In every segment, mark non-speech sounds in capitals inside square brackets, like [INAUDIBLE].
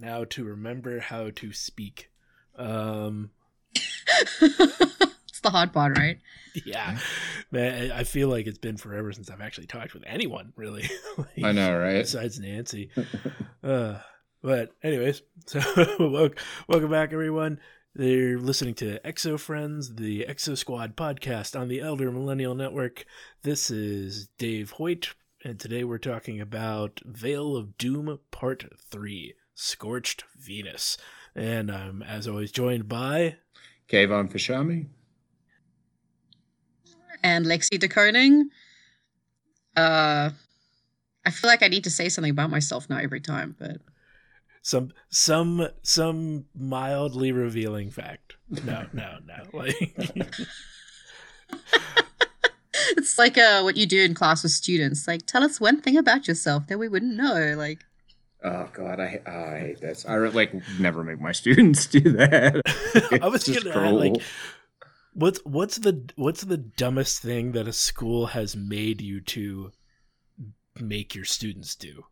now to remember how to speak. Um, [LAUGHS] it's the hard part, right? Yeah, man, I feel like it's been forever since I've actually talked with anyone, really. [LAUGHS] like, I know, right? Besides Nancy. uh, but anyways, [LAUGHS] so welcome back, everyone. They're listening to Exo Friends, the Exo Squad podcast on the Elder Millennial Network. This is Dave Hoyt, and today we're talking about Veil of Doom Part 3 Scorched Venus. And I'm, as always, joined by. Kayvon Fashami. And Lexi DeConing. Uh, I feel like I need to say something about myself now every time, but some some some mildly revealing fact. No, no, no. [LAUGHS] Like [LAUGHS] it's like uh, what you do in class with students. Like, tell us one thing about yourself that we wouldn't know. Like, oh god, I I hate this. I [LAUGHS] like never make my students do that. [LAUGHS] I was just gonna add, like, what's what's the what's the dumbest thing that a school has made you to make your students do?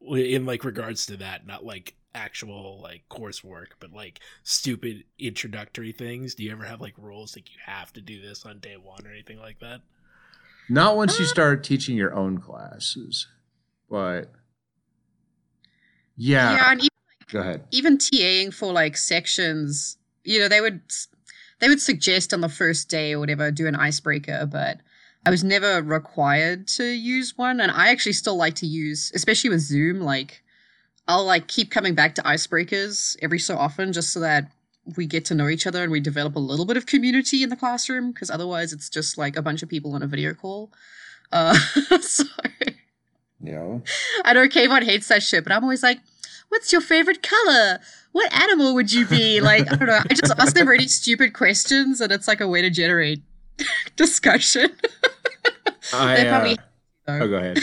In like regards to that, not like actual like coursework, but like stupid introductory things. Do you ever have like rules like you have to do this on day one or anything like that? Not once you uh, start teaching your own classes, but yeah. Yeah, and even, like, go ahead. Even TAing for like sections, you know, they would they would suggest on the first day or whatever do an icebreaker, but I was never required to use one, and I actually still like to use, especially with Zoom, like I'll like keep coming back to icebreakers every so often just so that we get to know each other and we develop a little bit of community in the classroom because otherwise it's just like a bunch of people on a video call. Uh, [LAUGHS] so yeah, I know Kayvon hates that shit, but I'm always like, "What's your favorite color? What animal would you be?" [LAUGHS] Like I don't know. I just ask them really stupid questions, and it's like a way to generate [LAUGHS] discussion. [LAUGHS] I, probably. Uh, oh, go ahead.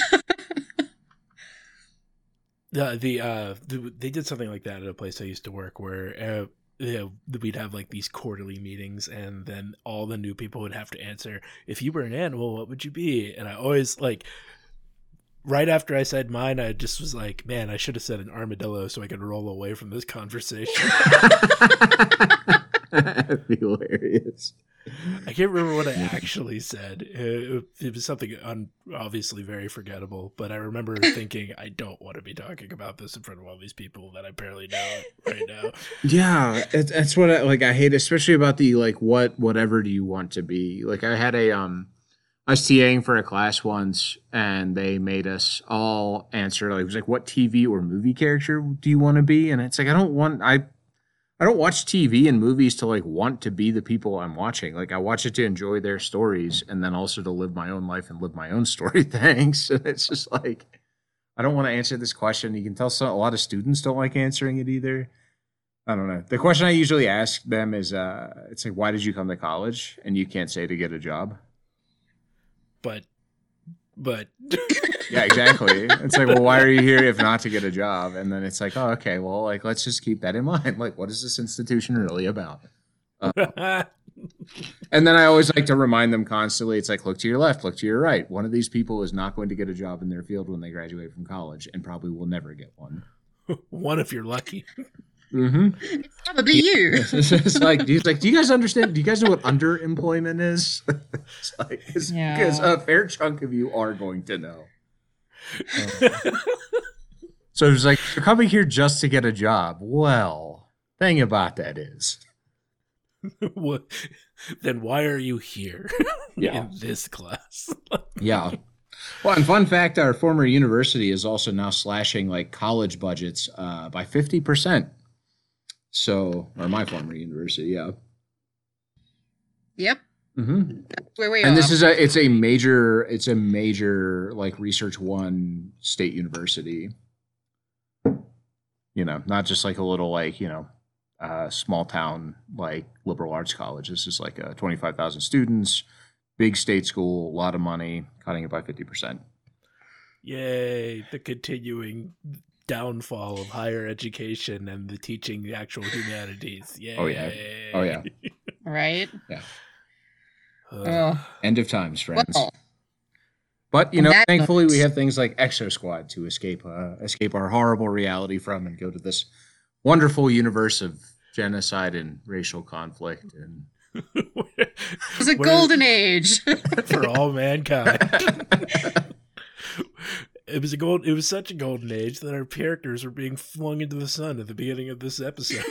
the the uh the, they did something like that at a place I used to work where uh, you know, we'd have like these quarterly meetings and then all the new people would have to answer if you were an animal what would you be and i always like right after i said mine i just was like man i should have said an armadillo so i could roll away from this conversation [LAUGHS] that'd be hilarious I can't remember what I actually said. It, it was something un, obviously very forgettable, but I remember [LAUGHS] thinking, I don't want to be talking about this in front of all these people that I barely know right now. Yeah, it, that's what I like. I hate, especially about the like, what, whatever do you want to be? Like, I had a, um, I was TAing for a class once, and they made us all answer. Like, it was like, what TV or movie character do you want to be? And it's like, I don't want, I I don't watch TV and movies to like want to be the people I'm watching. Like I watch it to enjoy their stories and then also to live my own life and live my own story. [LAUGHS] Thanks. And it's just like I don't want to answer this question. You can tell some, a lot of students don't like answering it either. I don't know. The question I usually ask them is uh it's like why did you come to college? And you can't say to get a job. But but [LAUGHS] yeah, exactly. It's like, well, why are you here if not to get a job? And then it's like, oh, okay, well, like let's just keep that in mind. Like, what is this institution really about? Uh, [LAUGHS] and then I always like to remind them constantly. It's like, look to your left, look to your right. One of these people is not going to get a job in their field when they graduate from college, and probably will never get one. [LAUGHS] one if you're lucky. Mm-hmm. It's probably you. [LAUGHS] it's like he's like, do you guys understand? Do you guys know what underemployment is? [LAUGHS] it's like because yeah. a fair chunk of you are going to know. Um, [LAUGHS] so it's like you're coming here just to get a job. Well, thing about that is, what? Then why are you here? Yeah. in this class. yeah. Well, and fun fact: our former university is also now slashing like college budgets uh, by fifty percent so, or my former university, yeah. Yep. Mm-hmm. Where we and this is a it's a major it's a major like research one state university. You know, not just like a little like you know, uh, small town like liberal arts college. This is like a twenty five thousand students, big state school, a lot of money, cutting it by fifty percent. Yay! The continuing downfall of higher education and the teaching the actual humanities. Yeah. [LAUGHS] Oh yeah. Oh yeah. right. Yeah. Uh, End of times, friends. Well, but you know, thankfully, we have things like Exo Squad to escape uh, escape our horrible reality from and go to this wonderful universe of genocide and racial conflict and [LAUGHS] It was a What golden age. [LAUGHS] for all mankind. It was a gold. It was such a golden age that our characters were being flung into the sun at the beginning of this episode.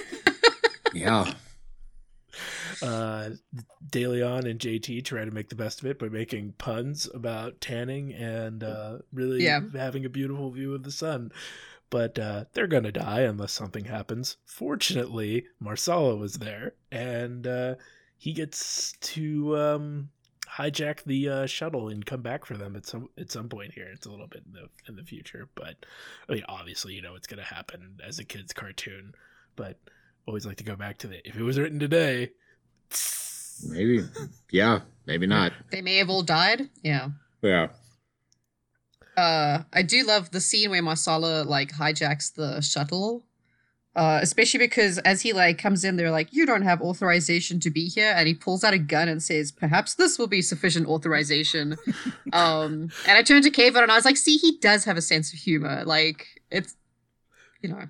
[LAUGHS] yeah uh, DeLeon and JT try to make the best of it by making puns about tanning and uh, really Yeah. having a beautiful view of the sun. But uh, they're gonna die unless something happens. Fortunately, Marsala was there, and uh, he gets to um, hijack the uh, shuttle and come back for them at some at some point here. It's a little bit in the in the future, but I mean, obviously, you know it's gonna happen as a kids' cartoon. But always like to go back to the if it was written today. maybe yeah maybe not they may have all died. Yeah. yeah Uh, I do love the scene where Marsala like hijacks the shuttle. Uh, especially because as he like comes in, they're like, "You don't have authorization to be here," and he pulls out a gun and says, "Perhaps this will be sufficient authorization." [LAUGHS] um, and I turned to Kevin and I was like, "See, he does have a sense of humor. Like it's, you know,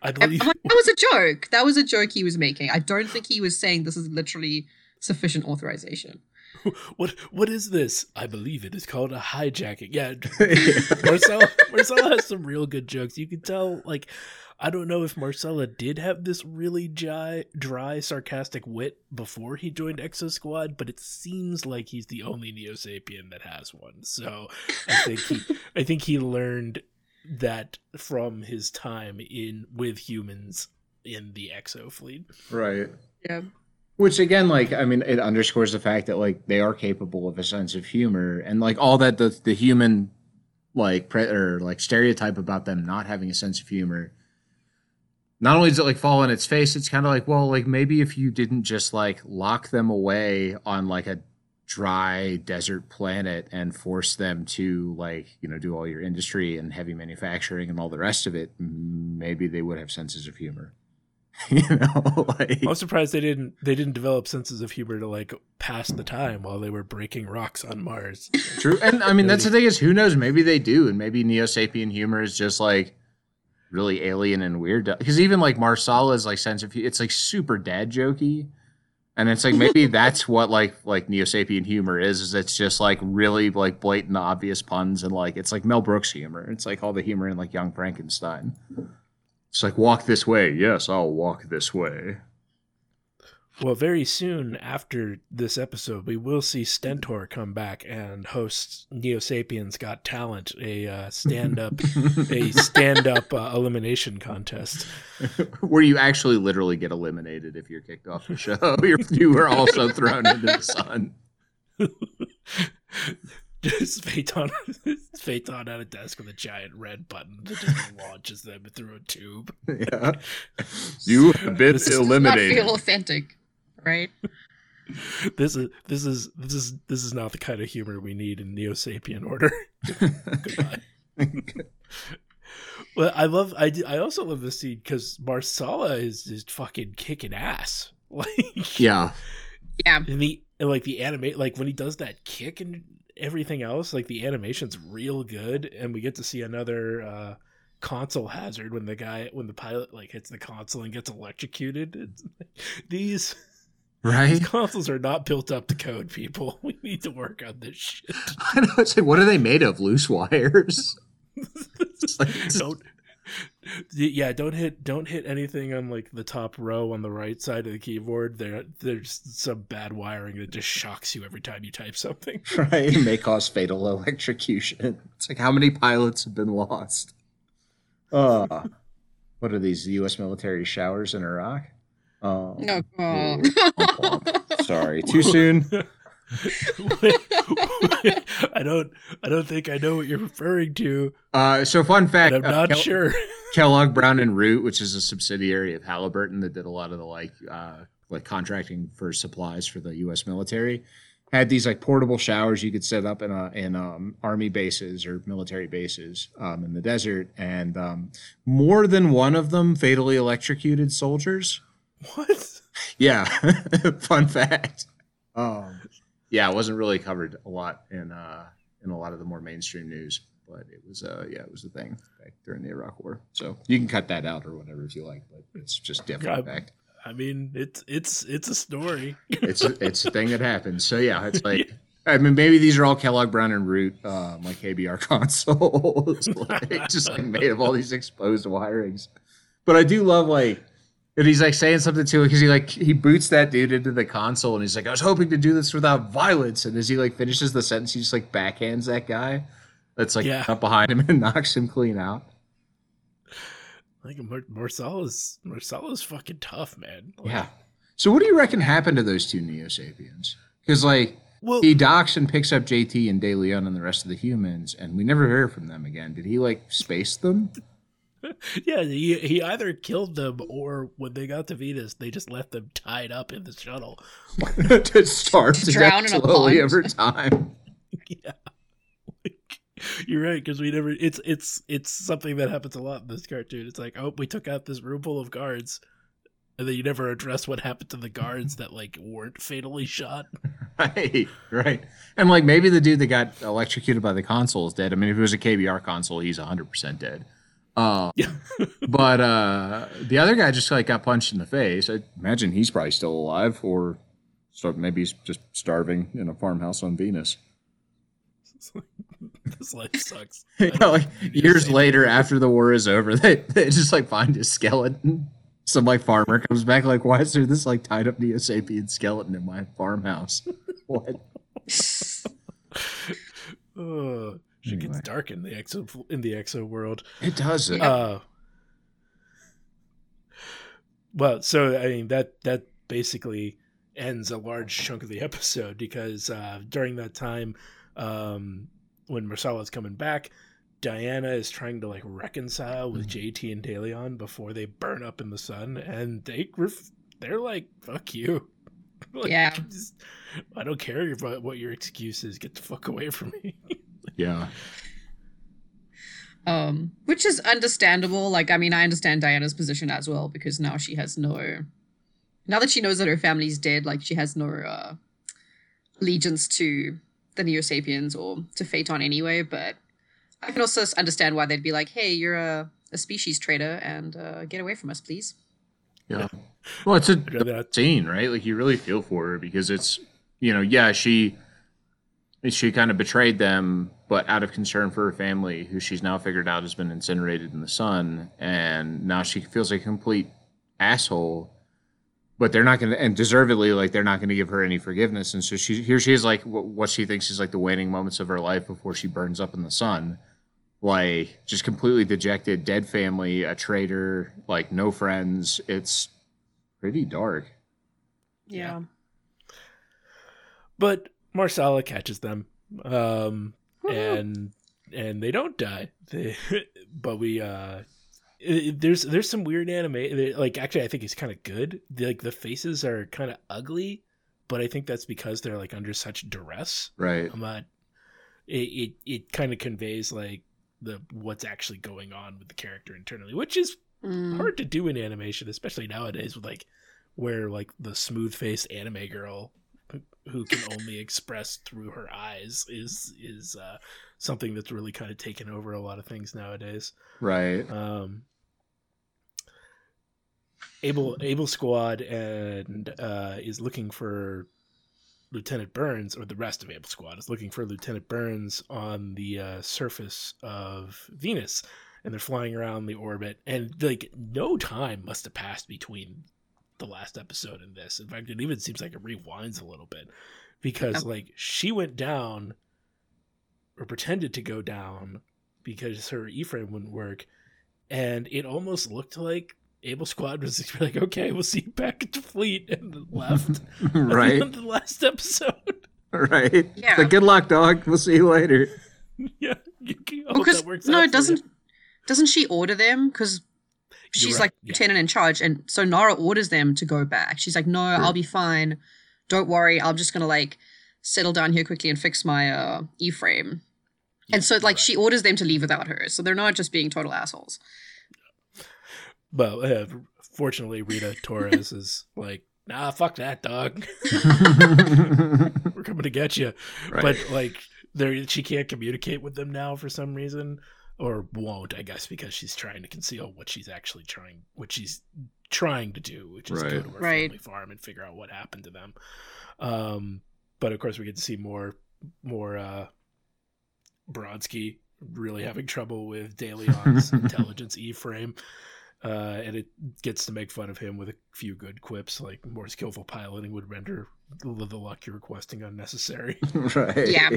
I I'm believe like, that was a joke. That was a joke he was making. I don't think he was saying this is literally sufficient authorization." [LAUGHS] what what is this? I believe it is called a hijacking. Yeah, [LAUGHS] Marsala Marsala has some real good jokes. You can tell like I don't know if Marsala did have this really dry, dry, sarcastic wit before he joined Exo Squad, but it seems like he's the only Neo Sapien that has one. So I think he, [LAUGHS] I think he learned that from his time in with humans in the Exo fleet. right Yeah. Which again, like I mean, it underscores the fact that like they are capable of a sense of humor and like all that the the human like pre- or like stereotype about them not having a sense of humor. Not only does it like fall on its face, it's kind of like well, like maybe if you didn't just like lock them away on like a dry desert planet and force them to like you know do all your industry and heavy manufacturing and all the rest of it, maybe they would have senses of humor. [LAUGHS] you know, [LAUGHS] like I'm surprised they didn't they didn't develop senses of humor to like pass the time while they were breaking rocks on Mars. True, and I mean that's the thing is who knows? Maybe they do, and maybe Neo Sapien humor is just like really alien and weird. Because even like Marsala's like sense of it's like super dad jokey, and it's like maybe [LAUGHS] that's what like like Neo Sapien humor is. Is it's just like really like blatant, obvious puns, and like it's like Mel Brooks humor. It's like all the humor in like Young Frankenstein. It's like walk this way. Yes, I'll walk this way. Well, very soon after this episode, we will see Stentor come back and host Neo Sapiens Got Talent, a uh, stand up a [LAUGHS] stand up uh, elimination contest. [LAUGHS] Where you actually literally get eliminated if you're kicked off the show. [LAUGHS] You're, you are also thrown into the sun. Just Phaeton, Phaeton at a desk with a giant red button that just launches them through a tube. Yeah. You have been This Does not eliminated. feel authentic, right? [LAUGHS] This is this is this is this is not the kind of humor we need in Neo Sapien order. Goodbye. [LAUGHS] [LAUGHS] Well, I love. I I also love this scene because Marsala is is fucking kicking ass. Like yeah. Yeah. and the and like the animate like when he does that kick and everything else, like the animation's real good, and we get to see another uh console hazard when the guy when the pilot like hits the console and gets electrocuted. It's like, these Right? these consoles are not built up to code, people. [LAUGHS] We need to work on this shit. [LAUGHS] I know. It's like, what are they made of? Loose wires? [LAUGHS] Like- don't yeah don't hit don't hit anything on like the top row on the right side of the keyboard there there's some bad wiring that just shocks you every time you type something right? It May cause fatal electrocution. It's like, how many pilots have been lost? Uh, what are these? The U.S. military showers in Iraq? Oh, No. [LAUGHS] sorry. Too soon? [LAUGHS] i don't i don't think i know what you're referring to Uh, so, fun fact i'm uh, not Kel- sure Kellogg Brown and Root, which is a subsidiary of Halliburton that did a lot of the like uh, like contracting for supplies for the U.S. military, had these like portable showers you could set up in a, in um, army bases or military bases um, in the desert, and um, more than one of them fatally electrocuted soldiers. What Yeah, [LAUGHS] fun fact. Um, yeah, it wasn't really covered a lot in uh, in a lot of the more mainstream news, but it was uh yeah, it was a thing back during the Iraq War. So you can cut that out or whatever if you like, but it's just definitely Yeah. fact. I mean, it's it's it's a story. [LAUGHS] It's a, it's a thing that happens. So yeah, it's like I mean maybe these are all Kellogg Brown and Root um, like KBR consoles, [LAUGHS] like, just like made of all these exposed wirings. But I do love like. And he's like saying something to it because he like he boots that dude into the console and he's like, I was hoping to do this without violence. And as he like finishes the sentence, he just like backhands that guy that's like Yeah. up behind him [LAUGHS] and knocks him clean out. Like Mar- Marsala's Marsala's fucking tough, man. Like, Yeah. So what do you reckon happened to those two Neo Sapiens? Because like Well, he docks and picks up JT and De Leon and the rest of the humans, and we never hear from them again. Did he like space them? [LAUGHS] yeah, he he either killed them or when they got to Venus, they just left them tied up in the shuttle. [LAUGHS] to starve To to, drown death in a slowly pond. over time. [LAUGHS] yeah. You're right because we never. It's it's it's something that happens a lot in this cartoon. It's like, oh, we took out this room full of guards, and then you never address what happened to the guards that like weren't fatally shot. Right, right. And like maybe the dude that got electrocuted by the console is dead. I mean, if it was a KBR console, he's 100% dead. Uh, Yeah. [LAUGHS] but uh, the other guy just like got punched in the face. I imagine he's probably still alive, or so maybe he's just starving in a farmhouse on Venus. [LAUGHS] This life sucks. [LAUGHS] You know, like years later, after the war is over, they, they just like find his skeleton. Some like farmer comes back, like, why is there this like tied up Neo Sapien skeleton in my farmhouse? what? Oh, shit Anyway. gets dark in the exo in the exo world. It does. it. Uh, well, so I mean that that basically ends a large chunk of the [LAUGHS] episode because uh, during that time, um, when Marsala's coming back, Diana is trying to like reconcile with JT and DeLeon before they burn up in the sun, and they ref- they're like, "Fuck you." [LAUGHS] Like, Yeah. just- I don't care about what your excuse is. Get the fuck away from me. [LAUGHS] yeah. Um, which is understandable. Like, I mean, I understand Diana's position as well because now she has no. Now that she knows that her family's dead, like she has no uh, allegiance to the Neo Sapiens or to Phaeton anyway. But I can also understand why they'd be like, "Hey, you're a, a species traitor, and uh, get away from us, please." Yeah. Well, it's a I'd scene, right? Like you really feel for her because it's, you know, yeah, she she kind of betrayed them, but out of concern for her family, who she's now figured out has been incinerated in the sun, and now she feels like a complete asshole. But they're not going to, and deservedly, like they're not going to give her any forgiveness, and so she here she is, like wh- what she thinks is like the waning moments of her life before she burns up in the sun, like just completely dejected, dead family, a traitor, like no friends. It's pretty dark. Yeah. But Marsala catches them, um, and and they don't die. They, [LAUGHS] but we uh, it- there's there's some weird anime. Like actually, I think it's kind of good. The, like the faces are kind of ugly, but I think that's because they're like under such duress. Right. I'm not. It it, it kind of conveys like the what's actually going on with the character internally, which is Mm. hard to do in animation, especially nowadays with like where like the smooth faced anime girl who, can only express through her eyes is is uh, something that's really kind of taken over a lot of things nowadays. Right. Um, Able Able Squad and uh, is looking for Lieutenant Burns, or the rest of Able Squad is looking for Lieutenant Burns on the uh, surface of Venus, and they're flying around the orbit, and like no time must have passed between the last episode in this. In fact, it even seems like it rewinds a little bit because Oh. like she went down or pretended to go down because her E-frame wouldn't work, and it almost looked like Able Squad was like, "Okay, we'll see you back at the fleet," and then [LAUGHS] left. at the right. end of the last episode. right. Yeah. So good luck, dog. We'll see you later. [LAUGHS] yeah, you can- I hope Because that works no, out it doesn't. you. Doesn't she order them? Because You're she's right, like yeah. lieutenant in charge, and so Nara orders them to go back. She's like, "No, I'll be fine. Don't worry. I'm just gonna like settle down here quickly and fix my uh, E-frame." and so, like, right. she orders them to leave without her. So they're not just being total assholes. But uh, fortunately, Rita Torres [LAUGHS] is like, "Nah, fuck that, dog. [LAUGHS] We're coming to get you." Right. But like, there she can't communicate with them now for some reason, or won't, I guess, because she's trying to conceal what she's actually trying, what she's trying to do, which is go to her Right. family farm and figure out what happened to them. Um, but of course, we get to see more, more uh, Bronsky really having trouble with De Leon's [LAUGHS] intelligence E-frame. Uh, and it gets to make fun of him with a few good quips, like more skillful piloting would render the the luck you're requesting unnecessary. [LAUGHS] right. Yeah.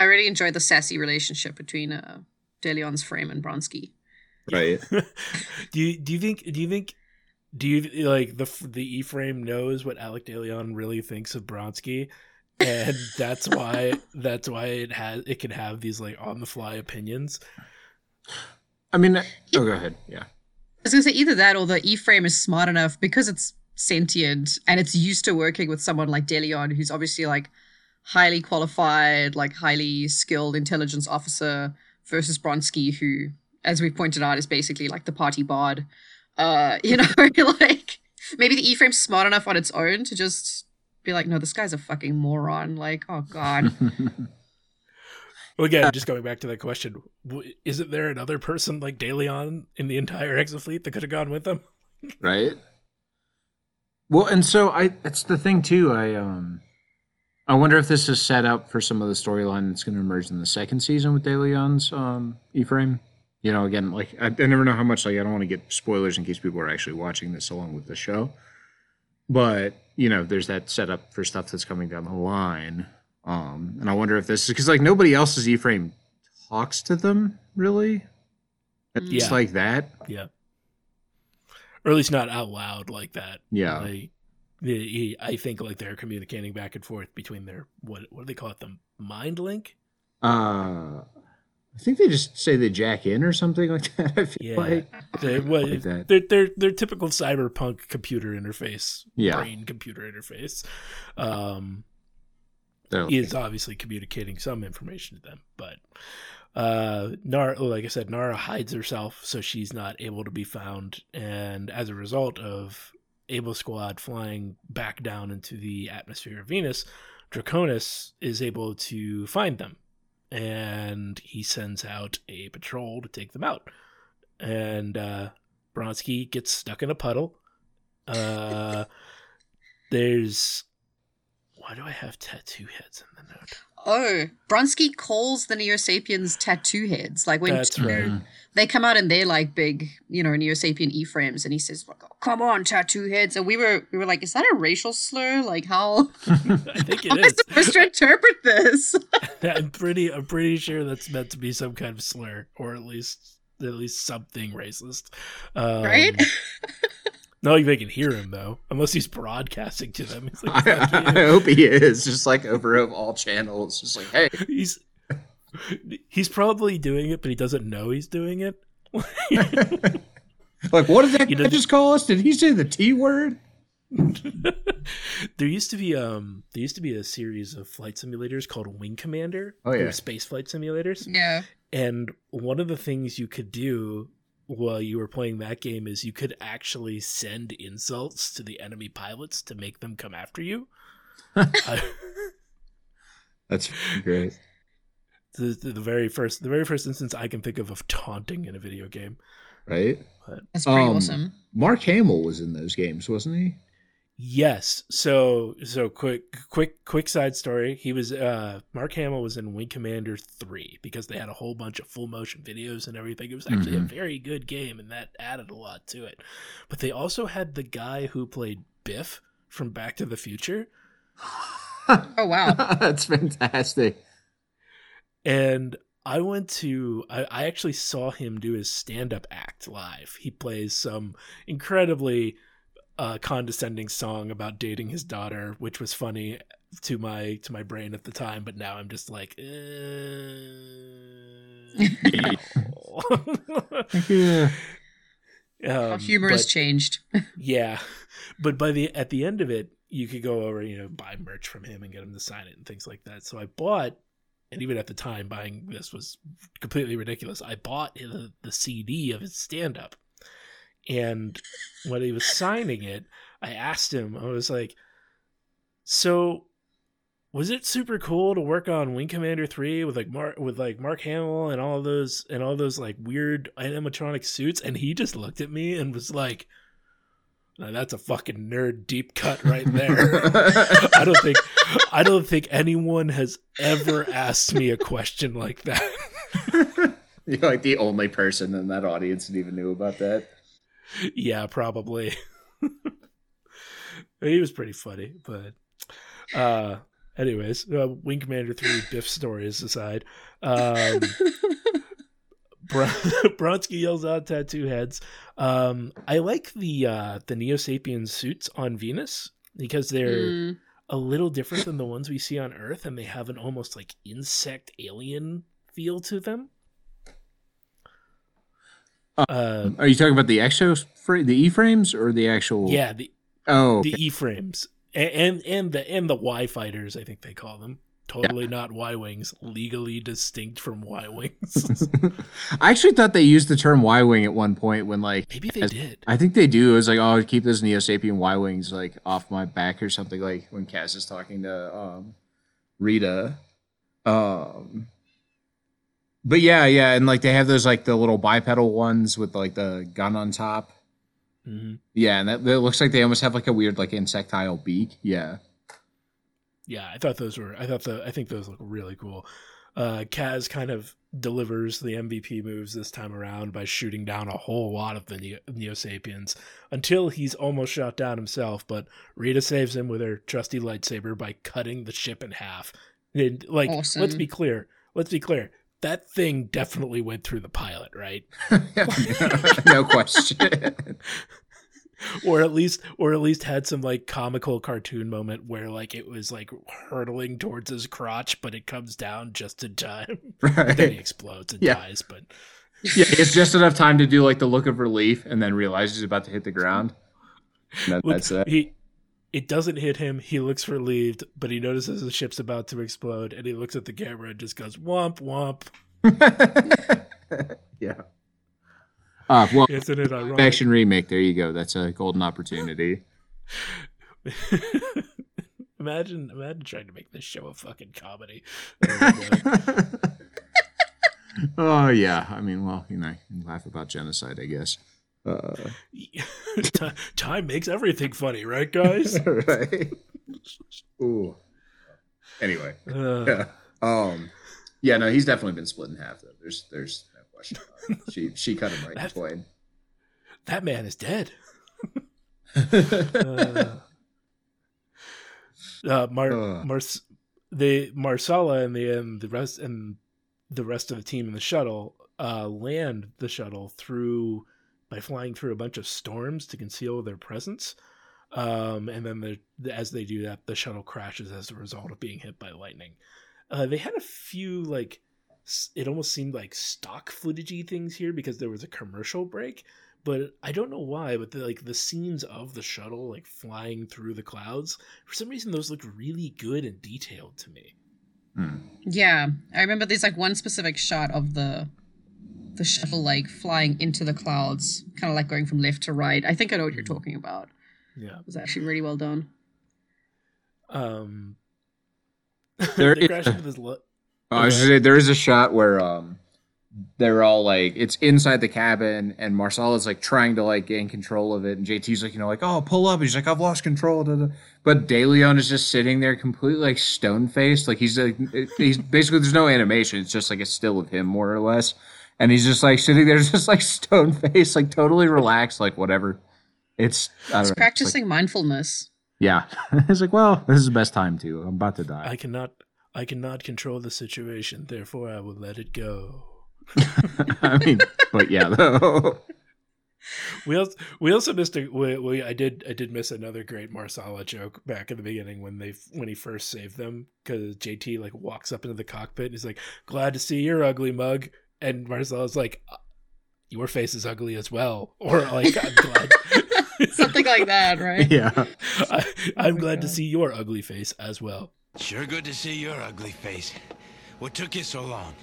I really enjoyed the sassy relationship between uh, De Leon's frame and Bronsky. Right. [LAUGHS] do you do you think do you think do you like the the E frame knows what Alec De Leon really thinks of Bronsky, and [LAUGHS] that's why that's why it has it can have these like on the fly opinions. I mean, oh, go ahead. Yeah. I was gonna say either that or the E frame is smart enough because it's sentient and it's used to working with someone like De Leon, who's obviously like highly qualified, like highly skilled intelligence officer, versus Bronsky, who, as we pointed out, is basically like the party bard. Uh, [LAUGHS] you know, [LAUGHS] like maybe the E frame's smart enough on its own to just be like, no, this guy's a fucking moron. Like, oh god. [LAUGHS] Well, again, just going back to that question, isn't there another person like DeLeon in the entire Exofleet that could have gone with them? right. Well, and so I that's the thing too. I um I wonder if this is set up for some of the storyline that's going to emerge in the second season with De Leon's um E-frame. You know, again, like I, I never know how much like I don't want to get spoilers in case people are actually watching this along with the show. But, you know, there's that setup for stuff that's coming down the line. Um and I wonder if this is cuz like nobody else's E-frame talks to them really. It's Yeah. like that. Yeah, or at least not out loud like that. Yeah. Like, he- I think like they're communicating back and forth between their what what do they call it? The mind link. Uh, I think they just say they jack in or something like that. I feel Yeah. like. They're, what, Like that. they're, they're, they're typical cyberpunk computer interface, Yeah. brain computer interface. Um, They're is obviously communicating some information to them, but uh, Nara, like I said, Nara hides herself so she's not able to be found, and as a result of Able Squad flying back down into the atmosphere of Venus, Draconis is able to find them, and he sends out a patrol to take them out, and uh, Bronsky gets stuck in a puddle. Uh, [LAUGHS] there's why do I have tattoo heads in the note? Oh, Bronsky calls the Neo Sapiens tattoo heads. Like when That's know, right. they come out and they're like big, you know, Neo Sapien E frames, and he says, oh, "Come on, tattoo heads!" And we were we were like, "Is that a racial slur? Like how [LAUGHS] [LAUGHS] I think it is. how am it I supposed to interpret this?" [LAUGHS] I'm pretty. I'm pretty sure that's meant to be some kind of slur, or at least at least something racist. Um, Right? Not like they can hear him though, unless he's broadcasting to them. He's like, [LAUGHS] I, "Fuck [LAUGHS] I hope he is just like over of all channels. Just like, hey, [LAUGHS] he's he's probably doing it, but he doesn't know he's doing it. like, what did that You guy know- just call us? Did he say the T word? there used to be um there used to be a series of flight simulators called Wing Commander. Oh, yeah. space flight simulators. yeah. And one of the things you could do while you were playing that game is you could actually send insults to the enemy pilots to make them come after you. [LAUGHS] I- That's great. the, the, the very first the very first instance I can think of of taunting in a video game. Right? That's pretty Um, awesome. Mark Hamill was in those games, wasn't he? Yes. So so quick quick quick side story. He was uh Mark Hamill was in Wing Commander 3 because they had a whole bunch of full motion videos and everything. It was actually a Mhm. very good game and that added a lot to it. But they also had the guy who played Biff from Back to the Future [LAUGHS] Oh wow. [LAUGHS] That's fantastic. and I went to I, I actually saw him do his stand up act live. He plays some incredibly uh, condescending song about dating his daughter, which was funny to my to my brain at the time, but now I'm just like, eh. [LAUGHS] Yeah. How um, humor but- has changed. [LAUGHS] yeah, but by the at the end of it, you could go over, you know, buy merch from him and get him to sign it and things like that. So I bought, and even at the time, buying this was completely ridiculous. I bought the, the CD of his stand up, and when he was signing it, I asked him, I was like, "So, was it super cool to work on Wing Commander three with like Mark with like Mark Hamill and all those and all those like weird animatronic suits? And he just looked at me and was like, "Now that's a fucking nerd deep cut right there." [LAUGHS] I don't think I don't think anyone has ever asked me a question like that. [LAUGHS] You're like the only person in that audience that even knew about that. Yeah, probably. [LAUGHS] he was pretty funny, but uh anyways, uh, Wing Commander 3 Biff stories aside. Um [LAUGHS] Bron- [LAUGHS] Bronsky yells out tattoo heads. Um I like the uh the Neo Sapien suits on Venus because they're Mm, a little different than the ones we see on Earth and they have an almost like insect alien feel to them. Uh, Are you talking about the exo the E frames, or the actual? yeah, the Oh, the E frames and, and and the and the Y fighters, I think they call them. Totally not Y wings, legally distinct from Y wings. [LAUGHS] I actually thought they used the term Y wing at one point when like Maybe they as- did. I think they do. It was like, oh, keep those Neo Sapien Y wings like off my back or something. Like when Kaz is talking to um, Rita. Um, but yeah, yeah, and like they have those like the little bipedal ones with like the gun on top. hmm Yeah, and that, that looks like they almost have like a weird like insectile beak. Yeah. Yeah, I thought those were. I thought the. I think those look really cool. Uh, Kaz kind of delivers the MVP moves this time around by shooting down a whole lot of the Neo, Neo Sapiens until he's almost shot down himself. But Rita saves him with her trusty lightsaber by cutting the ship in half. And, like, let's be clear. Let's be clear. That thing definitely went through the pilot, right? [LAUGHS] no question. [LAUGHS] or at least or at least had some like comical cartoon moment where like it was like hurtling towards his crotch but it comes down just in time [LAUGHS] right. then he explodes and Yeah. dies but Yeah, it's just enough time to do like the look of relief and then realize he's about to hit the ground. And then look, that's it. he it doesn't hit him he looks relieved but he notices the ship's about to explode and he looks at the camera and just goes womp womp [LAUGHS] yeah. Uh, well, isn't it ironic action remake. There you go. That's a golden opportunity. [LAUGHS] imagine imagine trying to make this show a fucking comedy Oh [LAUGHS] oh yeah. I mean, well, you know, laugh about genocide, I guess. Uh, [LAUGHS] time makes everything funny right guys [LAUGHS] right. Ooh. Anyway, Uh, yeah. Um, yeah. No, he's definitely been split in half. Though. There's, there's no question. About it. She, she cut him right in That- twain. that man is dead [LAUGHS] uh, uh, Mar- Ugh. Mars- the Marsala and the and the rest and the rest of the team in the shuttle uh, land the shuttle through by flying through a bunch of storms to conceal their presence. Um, and then the, as they do that, the shuttle crashes as a result of being hit by lightning. Uh, they had a few like it almost seemed like stock footagey things here because there was a commercial break, but I don't know why. But the, like the scenes of the shuttle like flying through the clouds, for some reason those looked really good and detailed to me. Hmm. Yeah, I remember there's like one specific shot of the the shuttle like flying into the clouds, kind of like going from left to right. I think I know what you're talking about. Yeah. It was actually really well done. Um. [LAUGHS] There they is- into this. Lo- Oh, I was gonna say there is a shot where um they're all like it's inside the cabin and Marcel is like trying to like gain control of it and JT's like you know like oh pull up he's like I've lost control da, da. but De Leon is just sitting there completely like stone faced like he's like he's basically there's no animation it's just like a still of him more or less and he's just like sitting there [LAUGHS] just like stone face, like totally relaxed like whatever it's I don't It's know, it's like- practicing mindfulness. yeah [LAUGHS] it's like well this is the best time to I'm about to die I cannot. I cannot control the situation. Therefore, I will let it go. [LAUGHS] I mean but yeah though. We also we also missed a we, we I did I did miss another great Marsala joke back in the beginning when they when he first saved them because JT like walks up into the cockpit and he's like glad to see your ugly mug and Marsala's like "Uh, your face is ugly as well or like I'm glad [LAUGHS] [LAUGHS] Something like that, right? yeah I, I'm my glad to see your ugly face as well. Sure good to see your ugly face. What took you so long?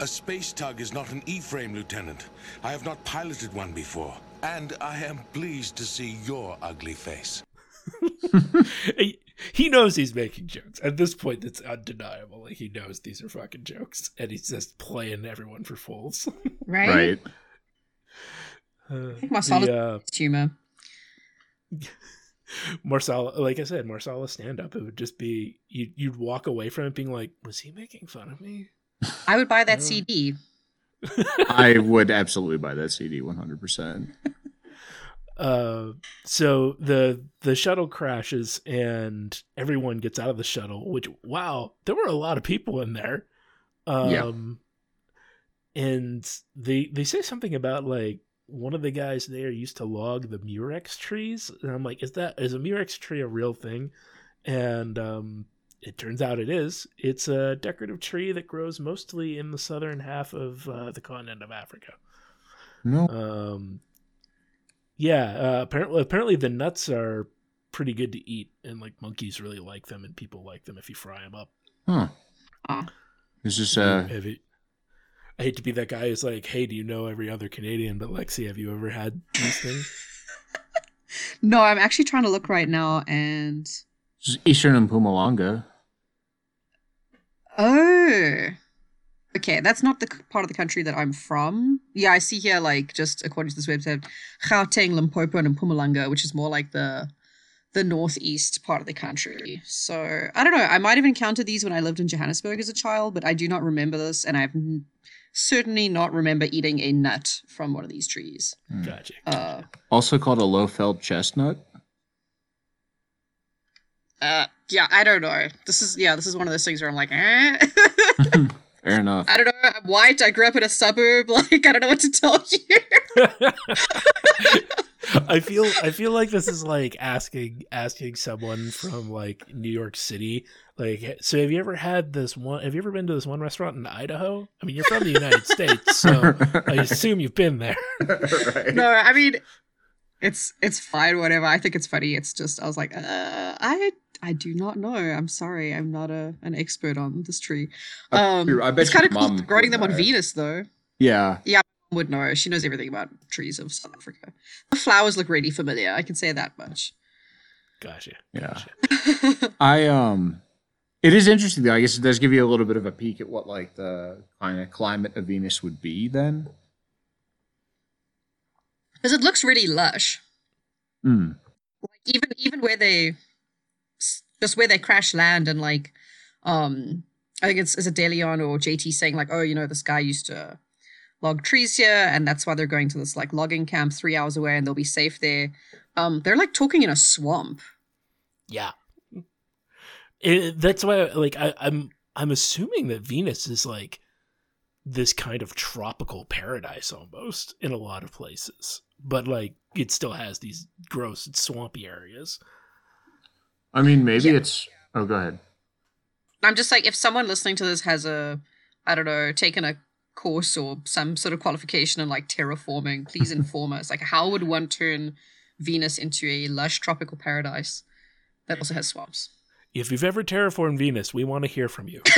A space tug is not an E-frame, Lieutenant. I have not piloted one before. And I am pleased to see your ugly face. [LAUGHS] Hey, he knows he's making jokes. At this point, it's undeniable. Like he knows these are fucking jokes, and he's just playing everyone for fools. [LAUGHS] Right? Right. Uh, I think Marcellus the, uh, humor. [LAUGHS] Marsala, like I said, Marsala stand up. It would just be you. You'd walk away from it being like, "Was he making fun of me?" I would buy that. CD. [LAUGHS] I would absolutely buy that CD 100%. Uh, so the the shuttle crashes and everyone gets out of the shuttle. Which wow, there were a lot of people in there. Um, and they they say something about like one of the guys there used to log the murex trees, and I'm like, is that is a murex tree a real thing? And um, it turns out it is. It's a decorative tree that grows mostly in the southern half of uh, the continent of Africa. No. Um, yeah, uh, apparently, apparently the nuts are pretty good to eat, and like monkeys really like them, and people like them if you fry them up. Huh. Oh. Is this uh Have you- I hate to be that guy who's like, "Hey, do you know every other Canadian?" But Lexi, have you ever had these things? [LAUGHS] No, I'm actually trying to look right now and this is Eastern and Pumalanga? oh. Okay, that's not the part of the country that I'm from. Yeah, I see here, like, just according to this website, Gauteng, Limpopo, and Mpumalanga, which is more like the the northeast part of the country. So I don't know. I might have encountered these when I lived in Johannesburg as a child, but I do not remember this, and I've n- certainly not remember eating a nut from one of these trees. Gotcha. Uh, Also called a lowveld chestnut. uh, yeah, I don't know. This is yeah, this is one of those things where I'm like, eh. [LAUGHS] [LAUGHS] Fair enough. I don't know. I'm white. I grew up in a suburb. [LAUGHS] Like, I don't know what to tell you. [LAUGHS] I feel I feel like this is like asking asking someone from like New York City like so have you ever had this one have you ever been to this one restaurant in Idaho? I mean you're from the United [LAUGHS] States so I assume you've been there. right. no, I mean, it's it's fine. Whatever. I think it's funny. It's just I was like, uh, I I do not know. I'm sorry. I'm not a an expert on this tree. Um, I bet it's kind of cool growing would them on. Venus though. Yeah. Yeah, would know. She knows everything about trees of South Africa. The flowers look really familiar. I can say that much. Gotcha. Yeah. [LAUGHS] I um it is interesting though. I guess it does give you a little bit of a peek at what like the kind of climate of Venus would be then. Because it looks really lush. Hmm. like even even where they s- just where they crash land and like um i think it's is it deleon or jt saying like oh you know this guy used to log trees here and that's why they're going to this like logging camp three hours away and they'll be safe there um they're like talking in a swamp Yeah. It, that's why like I, I'm I'm assuming that Venus is like this kind of tropical paradise almost in a lot of places. But like it still has these gross swampy areas. I mean maybe Yeah. it's oh go ahead. i'm just like if someone listening to this has a i don't know taken a course or some sort of qualification in like terraforming please [LAUGHS] inform us like how would one turn venus into a lush tropical paradise that also has swamps If you've ever terraformed Venus, we want to hear from you. [LAUGHS]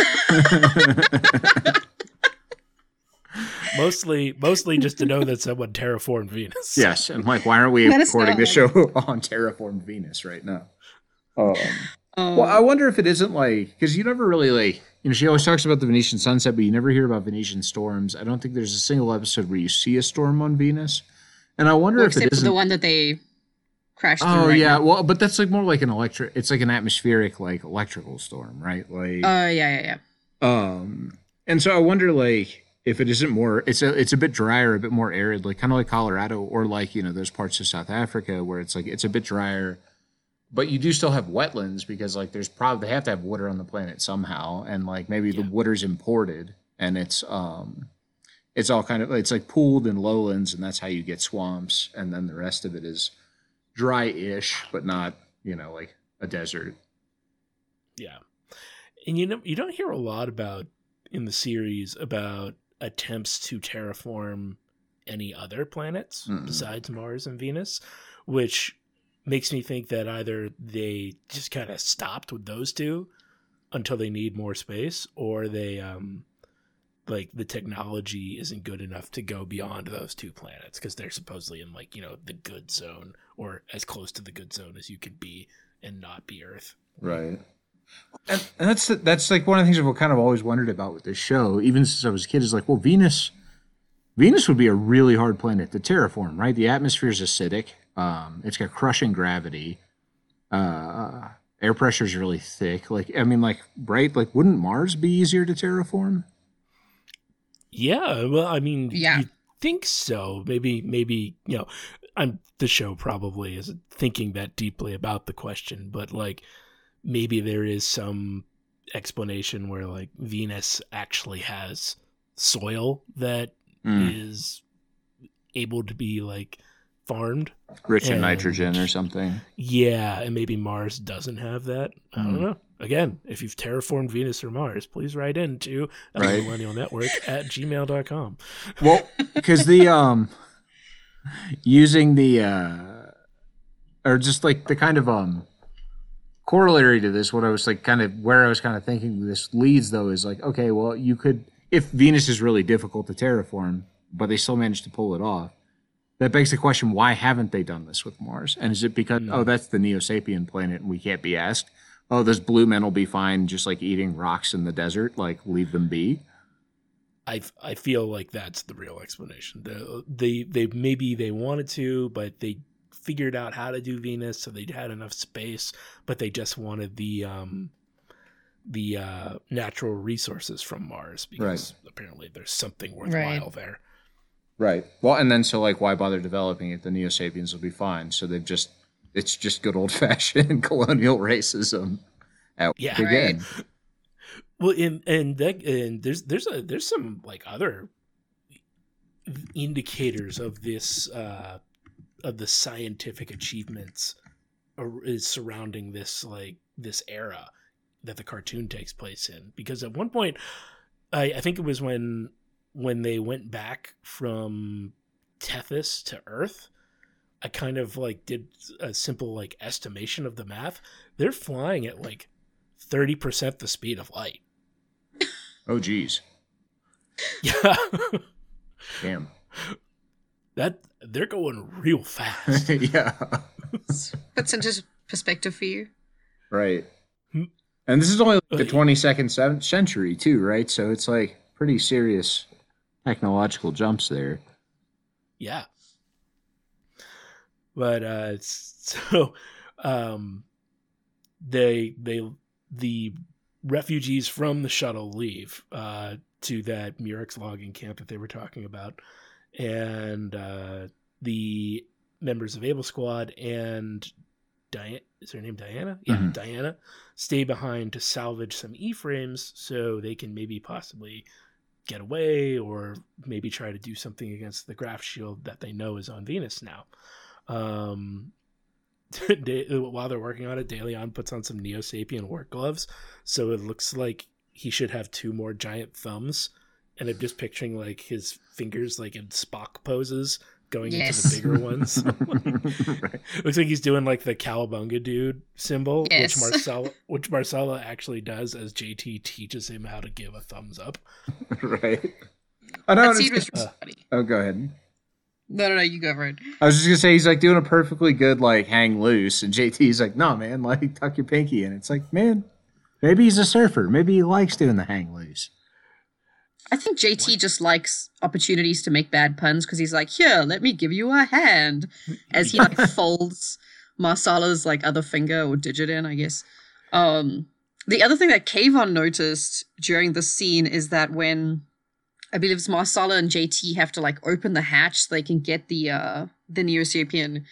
mostly mostly just to know that someone terraformed Venus. yes, and like why aren't we recording know. this show [LAUGHS] on terraformed Venus right now? Um um, Well, I wonder if it isn't like because you never really like you know she always talks about the Venetian sunset, but you never hear about Venetian storms. I don't think there's a single episode where you see a storm on Venus, and I wonder well, if it except for isn't. the one that they crashed oh right yeah, now. well, but that's like more like an electric. It's like an atmospheric like electrical storm, right? Like oh yeah yeah yeah um, and so I wonder like if it isn't more. It's a it's a bit drier, a bit more arid, like kind of like Colorado or like you know those parts of South Africa where it's like it's a bit drier but you do still have wetlands because like there's probably they have to have water on the planet somehow and like maybe the water's imported and it's um it's all kind of it's like pooled in lowlands and that's how you get swamps and then the rest of it is dry-ish but not you know like a desert Yeah. And you know you don't hear a lot about in the series about attempts to terraform any other planets Mm-mm. besides Mars and Venus, which makes me think that either they just kind of stopped with those two until they need more space or they um like the technology isn't good enough to go beyond those two planets because they're supposedly in like you know the good zone or as close to the good zone as you could be and not be earth Right. And, and that's that's like one of the things I've kind of always wondered about with this show, even since I was a kid, is like, well, Venus, Venus would be a really hard planet to terraform, right? The atmosphere is acidic. Um, it's got crushing gravity. Uh, air pressure is really thick. Like, I mean, like, right? Like, wouldn't Mars be easier to terraform? Yeah, well, I mean, Yeah. you think so. Maybe, maybe you know, I'm the show probably isn't thinking that deeply about the question, but like maybe there is some explanation where like Venus actually has soil that is Mm. able to be like farmed. Rich in nitrogen or something. Yeah, and maybe Mars doesn't have that. I don't Hmm. know. Again, if you've terraformed Venus or Mars, please write in to Right. millennial network [LAUGHS] at gmail.com. Well, because the um, using the uh, or just like the kind of um corollary to this, what I was like kind of where I was kind of thinking this leads though is like, okay, well, you could if Venus is really difficult to terraform, but they still managed to pull it off. That begs the question: Why haven't they done this with Mars? And is it because oh, that's the Neo Sapien planet, and we can't be asked? Oh, those blue men will be fine, just like eating rocks in the desert. Like, leave them be. I, I feel like that's the real explanation. The, they they maybe they wanted to, but they figured out how to do Venus, so they had enough space, but they just wanted the um the uh, natural resources from Mars because apparently there's something worthwhile there. Right. Well, and then so like, why bother developing it? The Neo Sapiens will be fine. So they've just it's just good old fashioned [LAUGHS] colonial racism. At Yeah. again. Well, and and that and there's there's a there's some like other indicators of this uh of the scientific achievements is surrounding this like this era that the cartoon takes place in because at one point I, I think it was when when they went back from Tethys to Earth I kind of like did a simple like estimation of the math they're flying at like 30% the speed of light Oh, geez. Yeah. [LAUGHS] Damn. that they're going real fast. [LAUGHS] yeah. Puts into perspective for you. Right. Hmm. And this is only like the Uh, 22nd cen- century, too, right? So it's like pretty serious technological jumps there. yeah. But uh [LAUGHS] so um they they the refugees from the shuttle leave uh to that Murex logging camp that they were talking about and uh the members of Able Squad and Diana is her name Diana? Yeah, Mhm. Diana stay behind to salvage some E-frames so they can maybe possibly get away or maybe try to do something against the graph shield that they know is on Venus now. Um, [LAUGHS] Da- while they're working on it, DeLeon puts on some Neo Sapien work gloves, so it looks like he should have two more giant thumbs. And I'm just picturing like his fingers like in Spock poses going Yes. into the bigger ones. [LAUGHS] right. Looks like he's doing like the cowabunga dude symbol, Yes. which Marsala, [LAUGHS] which Marsala actually does as JT teaches him how to give a thumbs up. [LAUGHS] right. I don't That scene was understand- really funny. Oh, go ahead. No, no, no, you go for it. I was just gonna say he's like doing a perfectly good like hang loose, and JT's like, "No, man, like tuck your pinky in." It's like, man, maybe he's a surfer. Maybe he likes doing the hang loose. I think JT just likes opportunities to make bad puns because he's like, here, let me give you a hand. As he like [LAUGHS] folds Marsala's like other finger or digit in, I guess. Um the other thing that Kayvon noticed during the scene is that when I believe it's Marsala and JT have to like open the hatch so they can get the uh the Neo Sapien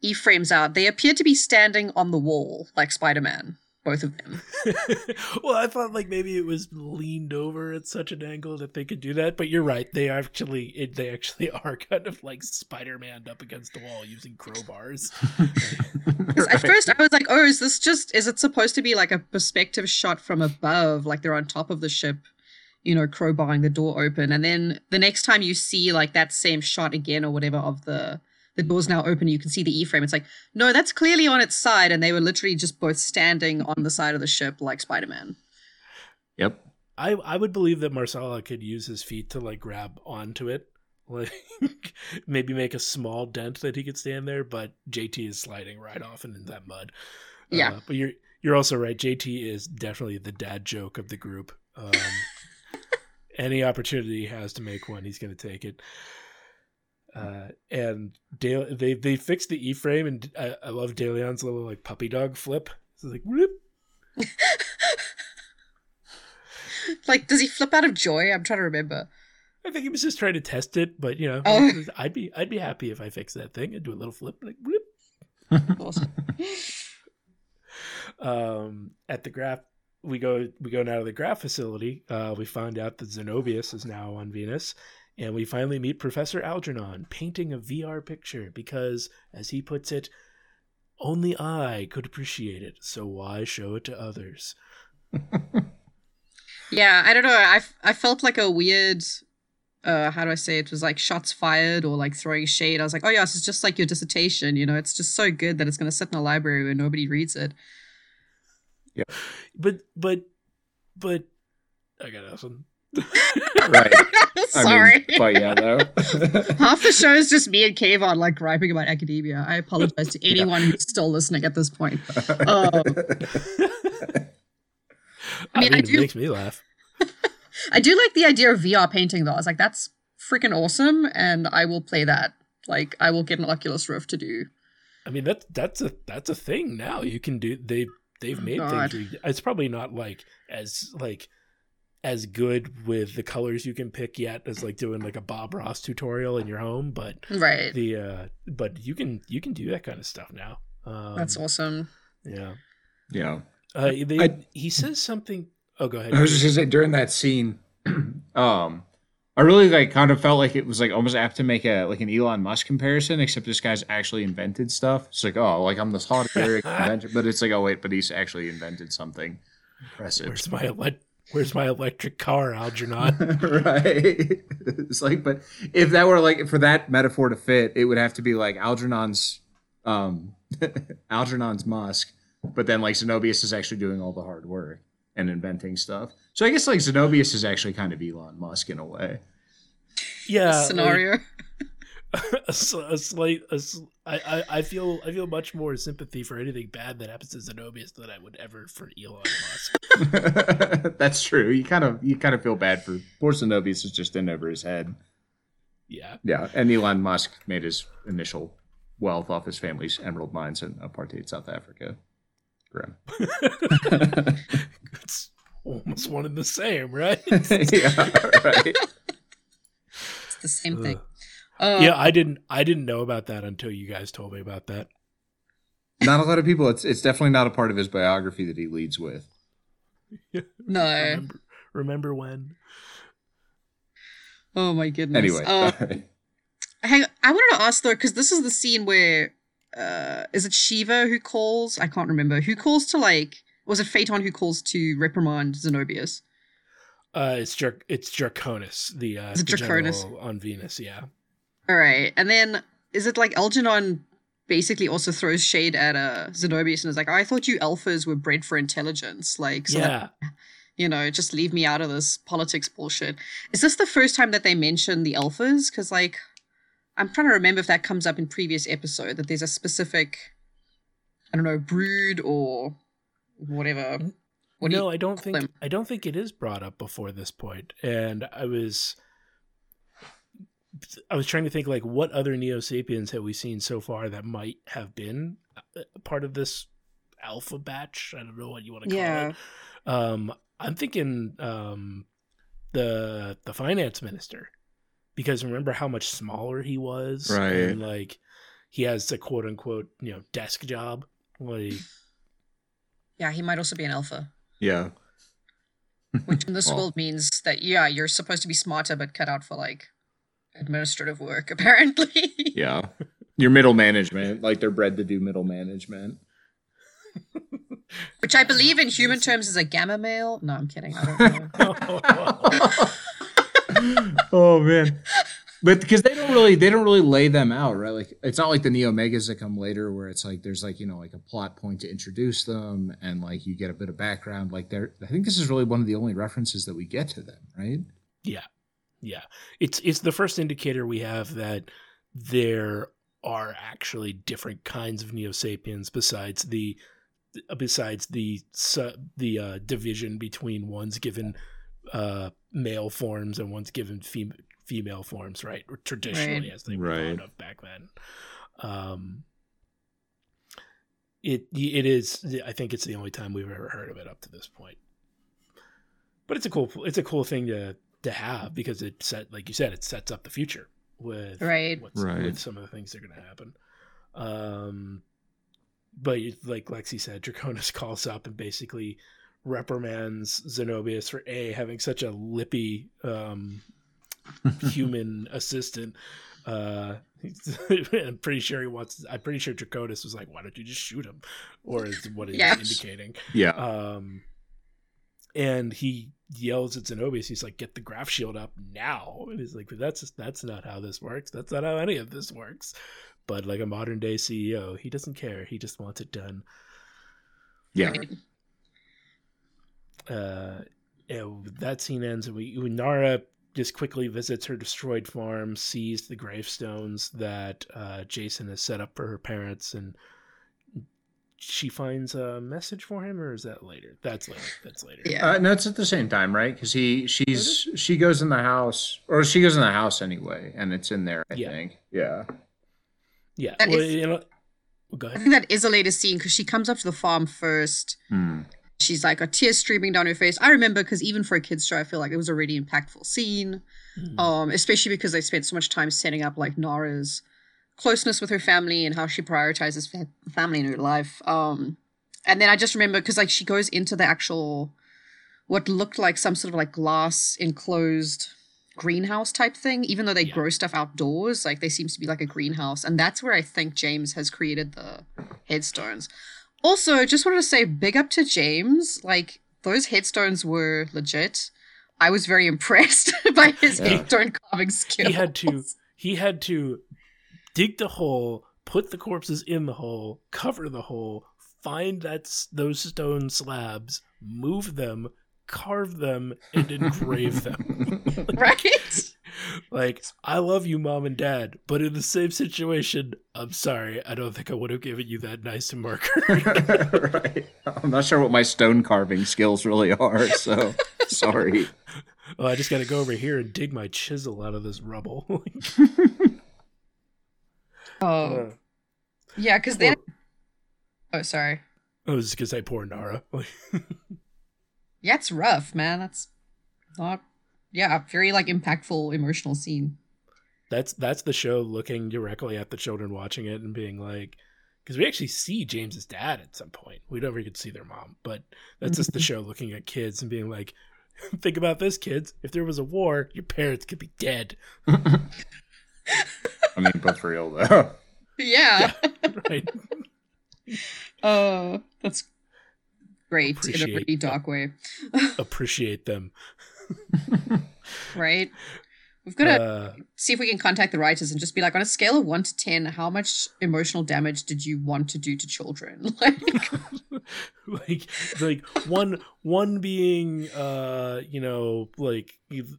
E frames out, they appear to be standing on the wall like Spider-Man. Both of them. [LAUGHS] well, I thought like maybe it was leaned over at such an angle that they could do that, but you're right. They actually it, they actually [LAUGHS] are kind of like Spider-Man up against the wall using crowbars. [LAUGHS] 'Cause At first, I was like, "Oh, is this just? Is it supposed to be like a perspective shot from above, like they're on top of the ship, you know, crowbarring the door open?" And then the next time you see like that same shot again or whatever of the the door's now open, you can see the E frame. It's like, no, that's clearly on its side, and they were literally just both standing on the side of the ship like Spider Man. Yep. I I would believe that Marsala could use his feet to like grab onto it, [LAUGHS] like maybe make a small dent that he could stand there. But JT is sliding right off into that mud. Yeah. Uh, but you're you're also right. JT is definitely the dad joke of the group. Um, [LAUGHS] any opportunity he has to make one, he's going to take it. Uh, and Dale, they they fixed the E frame, and I, I love DeLeon's little like puppy dog flip. It's like whoop. [LAUGHS] like, does he flip out of joy? I'm trying to remember. I think he was just trying to test it, but you know, Oh. [LAUGHS] I'd be I'd be happy if I fixed that thing and do a little flip like whoop. Awesome. [LAUGHS] um, at the graph we go we go now to the graph facility uh, we find out that zenobius is now on venus and we finally meet professor algernon painting a vr picture because as he puts it only i could appreciate it so why show it to others [LAUGHS] Yeah, I don't know. I, I felt like a weird, uh, how do I say it? was like shots fired or like throwing shade. I was like, oh yeah, this is just like your dissertation. You know, it's just so good that it's going to sit in a library where nobody reads it. Yeah, but but but i got nothing Right. Sorry. [LAUGHS] I mean, but yeah, though. [LAUGHS] [LAUGHS] Half the show is just me and Kayvon like griping about academia. I apologize to anyone who's still listening at this point. Um, i mean, mean, I it do- makes me laugh I do like the idea of VR painting though. I was like, that's freaking awesome, and I will play that. Like, I will get an Oculus Rift to do. i mean that's that's a that's a thing now you can do they they've Oh, made God. things it's probably not like as like as good with the colors you can pick yet as like doing like a bob ross tutorial in your home but Right. the uh but you can you can do that kind of stuff now um, That's awesome. yeah yeah. uh they, I- he says something oh go ahead I was just gonna say during that scene, [CLEARS THROAT] um, I really like kind of felt like it was like almost apt to make a like an Elon Musk comparison, except this guy's actually invented stuff. It's like, oh, like I'm this hot Eric [LAUGHS] inventor, but it's like, oh wait, but he's actually invented something impressive. where's my ele- where's my electric car algernon [LAUGHS] right. It's like, but if that were like for that metaphor to fit, it would have to be like Algernon's um [LAUGHS] Algernon's Musk, but then like Zenobius is actually doing all the hard work and inventing stuff. So I guess like Zenobius is actually kind of Elon Musk in a way. yeah like, Scenario. [LAUGHS] a, a slight a I, I I feel I feel much more sympathy for anything bad that happens to Zenobius than I would ever for Elon Musk. [LAUGHS] That's true. You kind of you kind of feel bad for poor Zenobius is just in over his head. Yeah. Yeah, and Elon Musk made his initial wealth off his family's emerald mines in apartheid South Africa. Grim. it's almost one and the same, right? [LAUGHS] yeah, right. It's the same thing. Ugh. Uh, yeah, I didn't I didn't know about that until you guys told me about that. Not a lot of people. It's it's definitely not a part of his biography that he leads with. [LAUGHS] No. Remember, remember when? Oh my goodness. Anyway, [LAUGHS] Uh, hang I wanted to ask though, because this is the scene where uh is it Shiva who calls? I can't remember. Who calls to like was it Phaeton who calls to reprimand Zenobius? Uh, it's Dra- it's Draconis, the uh, the Draconis? general on Venus. Yeah, Alright. And then is it like Algernon basically also throws shade at uh Zenobius and is like, I thought you alphas were bred for intelligence. Like so that, yeah. you know, just leave me out of this politics bullshit. Is this the first time that they mention the alphas? Because like I'm trying to remember if that comes up in previous episode that there's a specific I don't know, brood or whatever. What no, I don't think them? I don't think it is brought up before this point. And I was I was trying to think like what other Neo Sapiens have we seen so far that might have been part of this alpha batch? I don't know what you want to call Yeah. it. Um, I'm thinking um, the the finance minister because remember how much smaller he was, Right. And like he has a quote unquote you know desk job. Like [SIGHS] Yeah, he might also be an alpha. yeah. Which in this [LAUGHS] Well- world means that yeah, you're supposed to be smarter but cut out for like administrative work, [LAUGHS] apparently. Yeah. Your middle management, like they're bred to do middle management. Which I believe in human terms is a gamma male. No, I'm kidding. I don't know. [LAUGHS] [LAUGHS] oh man. But because they don't really they don't really lay them out, right? Like it's not like the Neo Megas that come later where it's like there's like, you know, like a plot point to introduce them and like you get a bit of background. Like they're I think this is really one of the only references that we get to them, right? Yeah. Yeah. It's it's the first indicator we have that there are actually different kinds of Neo Sapiens besides the besides the the uh, division between one's given uh, male forms and one's given fem- female forms, right? Or traditionally, Right. as they were Right. thought of back then. Um, it it is. I think it's the only time we've ever heard of it up to this point. But it's a cool it's a cool thing to to have because it set like you said it sets up the future with Right. what's, Right. with some of the things that are going to happen. Um, but like Lexi said, Draconis [LAUGHS] calls up and basically reprimands Zenobius for a having such a lippy um, [LAUGHS] human assistant. Uh, [LAUGHS] I'm pretty sure he wants. I'm pretty sure Draconis was like, "Why don't you just shoot him?" Or is what he's Yeah. indicating. Yeah. Um, and he yells at Zenobius. He's like, "Get the graph shield up now!" And he's like, "That's that's not how this works. That's not how any of this works." But like a modern day CEO, he doesn't care. He just wants it done. Yeah. Uh, and that scene ends, and we Nara just quickly visits her destroyed farm, sees the gravestones that uh, Jason has set up for her parents, and she finds a message for him, or is that later? That's later. That's later. Yeah. Uh, no, it's at the same time, right? Because he, she's, she goes in the house, or she goes in the house anyway, and it's in there. I Yeah. think. Yeah. Yeah. That well, is- you know, go I think that is a later scene because she comes up to the farm first. Hmm. She's like a tear streaming down her face. I remember because even for a kids show, I feel like it was a really impactful scene. Hmm. Um, especially because they spent so much time setting up like Nara's closeness with her family and how she prioritizes fa- family in her life. Um, and then I just remember because like she goes into the actual what looked like some sort of like glass enclosed greenhouse type thing even though they Yeah. grow stuff outdoors like there seems to be like a greenhouse and that's where i think james has created the headstones also just wanted to say big up to james like those headstones were legit i was very [LAUGHS] impressed by his Yeah. headstone carving skills he had to he had to dig the hole put the corpses in the hole cover the hole find that those stone slabs move them carve them and engrave them [LAUGHS] right like i love you mom and dad but in the same situation i'm sorry i don't think i would have given you that nice marker [LAUGHS] right. I'm not sure what my stone carving skills really are, so [LAUGHS] sorry. oh i just gotta go over here and dig my chisel out of this rubble oh. Uh, yeah because they. oh sorry. I was just gonna say poor nara. [LAUGHS] Yeah it's rough man. That's not yeah very like impactful emotional scene. That's that's the show looking directly at the children watching it and being like because we actually see james's dad at some point. We never get to see their mom but that's just the [LAUGHS] show looking at kids and being like [LAUGHS] think about this kids. If there was a war your parents could be dead I mean, but for real though. [LAUGHS] yeah [LAUGHS] right Oh, that's great in a pretty dark way, [LAUGHS] appreciate them right? We've got to uh, see if we can contact the writers and just be like, on a scale of one to ten, how much emotional damage did you want to do to children? Like, like like one one being uh you know like you've-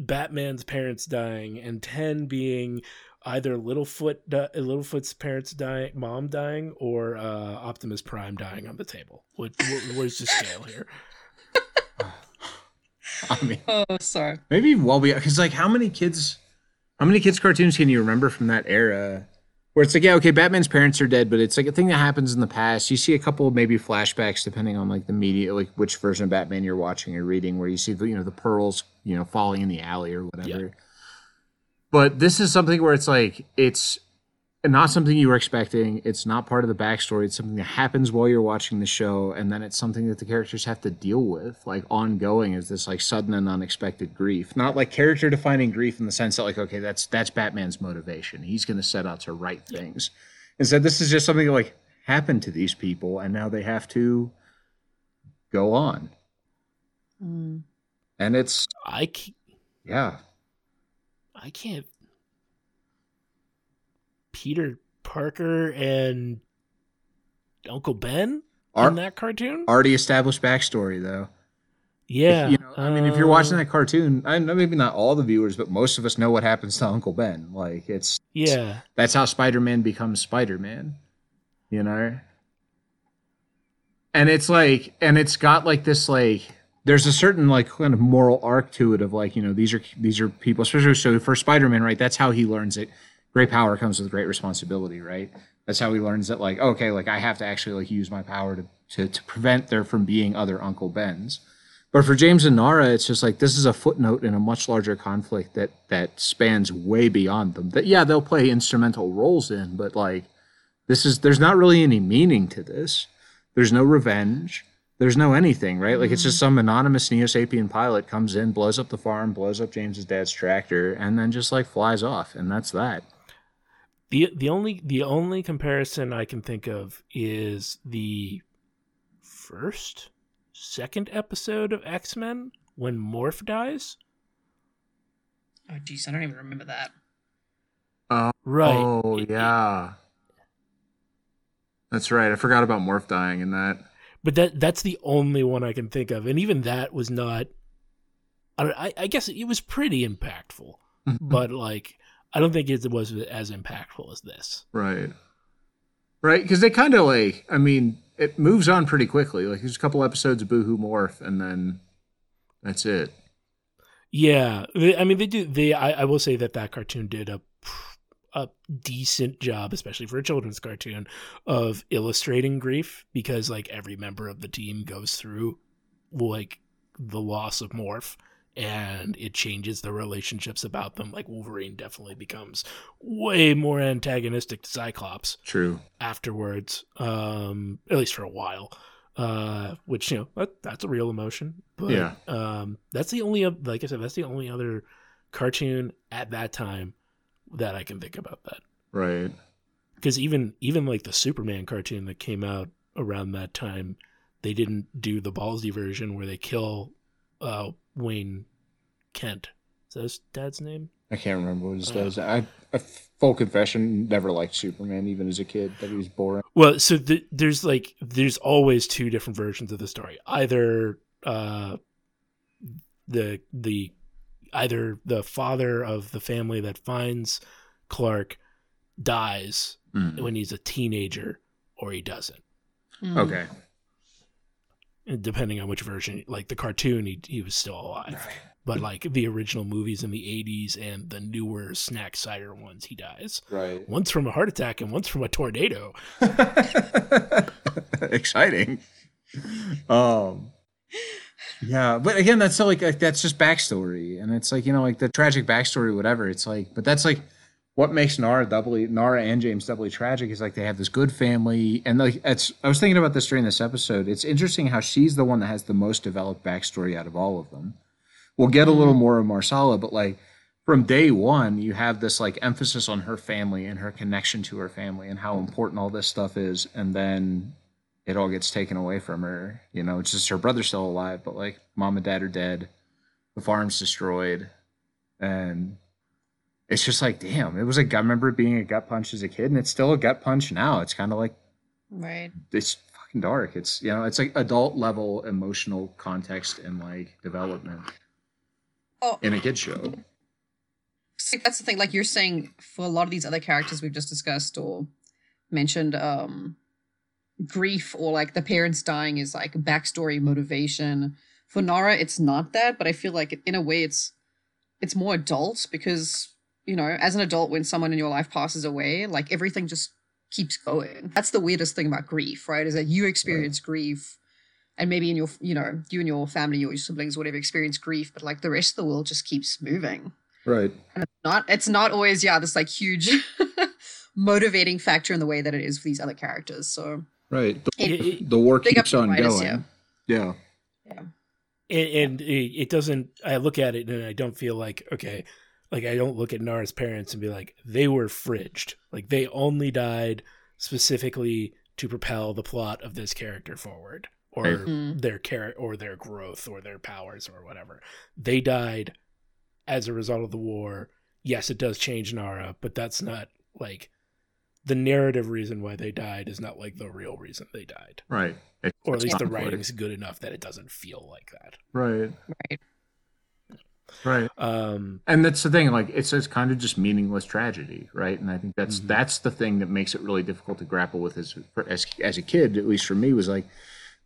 batman's parents dying and 10 being either littlefoot di- littlefoot's parents dying mom dying or uh optimus prime dying on the table what, what where's the scale here [LAUGHS] I mean, oh, sorry. maybe well be because like how many kids, how many kids cartoons can you remember from that era? Where it's like, yeah, okay, Batman's parents are dead, but it's like a thing that happens in the past. You see a couple of maybe flashbacks depending on like the media, like which version of Batman you're watching or reading, where you see the you know the pearls, you know, falling in the alley or whatever. But this is something where it's like it's not something you were expecting. It's not part of the backstory. It's something that happens while you're watching the show, and then it's something that the characters have to deal with, like ongoing, is this like sudden and unexpected grief. Not like character defining grief in the sense that like, okay, that's that's Batman's motivation. He's going to set out to right things. Instead, this is just something that like happened to these people, and now they have to go on. Mm. And it's I can't, yeah, i can't peter parker and uncle ben Ar- in that cartoon already established backstory though. yeah you know, I mean, if you're watching uh, that cartoon, I know maybe not all the viewers, but most of us know what happens to Uncle Ben. Like it's yeah that's how Spider-Man becomes Spider-Man. You know, and it's like and it's got like this like there's a certain like kind of moral arc to it of like you know these are these are people especially so for spider-man right that's how he learns it great power comes with great responsibility right that's how he learns that like okay like i have to actually like use my power to to, to prevent there from being other uncle bens but for james and nara it's just like this is a footnote in a much larger conflict that that spans way beyond them that yeah they'll play instrumental roles in but like this is there's not really any meaning to this there's no revenge there's no anything, right? Like it's just some anonymous Neo Sapien pilot comes in, blows up the farm, blows up James's dad's tractor, and then just like flies off, and that's that. The the only the only comparison I can think of is the first second episode of X Men when Morph dies. Oh, jeez, I don't even remember that. Oh, Right. Oh It- yeah, that's right. I forgot about Morph dying in that. but that that's the only one I can think of, and even that was not. I don't, I, I guess it was pretty impactful, [LAUGHS] but like I don't think it was as impactful as this. Right. Right, because they kind of like, I mean, it moves on pretty quickly. Like, there's a couple episodes of Boohoo Morph, and then that's it. Yeah, I mean they do. They I, I will say that that cartoon did a a decent job, especially for a children's cartoon, of illustrating grief because like every member of the team goes through like the loss of Morph and it changes the relationships about them. Like Wolverine definitely becomes way more antagonistic to Cyclops True. afterwards, um, at least for a while. Uh, which you know that, that's a real emotion. But Yeah. um, that's the only like I said, that's the only other cartoon at that time that I can think about that. Right. Because even even like the Superman cartoon that came out around that time, they didn't do the ballsy version where they kill uh, Wayne Kent. Is that his dad's name? I can't remember what it Uh. does. I, I, full confession, never liked Superman, even as a kid. That he was boring. Well, so th- there's like there's always two different versions of the story. Either uh, the the either the father of the family that finds Clark dies Mm. when he's a teenager, or he doesn't. Mm. Okay. Depending on which version, like the cartoon, he he was still alive. But like the original movies in the '80s and the newer Zack Snyder ones, he dies Right. once from a heart attack and once from a tornado. [LAUGHS] Exciting. Um. Yeah, but again, that's so like, like that's just backstory, and it's like you know like the tragic backstory, whatever. It's like, but that's like what makes Nara doubly Nara and James doubly tragic is like they have this good family, and like it's. I was thinking about this during this episode. It's interesting how she's the one that has the most developed backstory out of all of them. We'll get a mm-hmm. little more of Marsala, but like from day one, you have this like emphasis on her family and her connection to her family and how important all this stuff is, and then it all gets taken away from her. You know, it's just her brother's still alive, but like mom and dad are dead, the farm's destroyed, and it's just like, damn, it was like I remember being a gut punch as a kid, and it's still a gut punch now. It's kind of like Right. it's fucking dark. It's you know, it's like adult level emotional context and like development Oh, in a kid show. see, that's the thing. Like you're saying, for a lot of these other characters we've just discussed or mentioned, um, grief or like the parents dying is like backstory motivation. For Nara, it's not that, but I feel like in a way it's it's more adult because you know, as an adult, when someone in your life passes away, like everything just keeps going. That's the weirdest thing about grief, right? Is that you experience grief and maybe in your you know you and your family or your siblings whatever experience grief but like the rest of the world just keeps moving Right. and it's not it's not always yeah this like huge [LAUGHS] motivating factor in the way that it is for these other characters so Right. The, It- the war Big keeps on writers, going. Yeah. yeah, and, and it, it doesn't i look at it and i don't feel like okay like i don't look at nara's parents and be like they were fridged like they only died specifically to propel the plot of this character forward or Right. Mm. their char- or their growth or their powers or whatever they died as a result of the war yes it does change nara but that's not like the narrative reason why they died is not like the real reason they died Right. It- or at least the conflict. writing's good enough that it doesn't feel like that Right. right Right. um And that's the thing, like it's it's kind of just meaningless tragedy, right? And I think that's Mhm. that's the thing that makes it really difficult to grapple with as as as a kid, at least for me, was like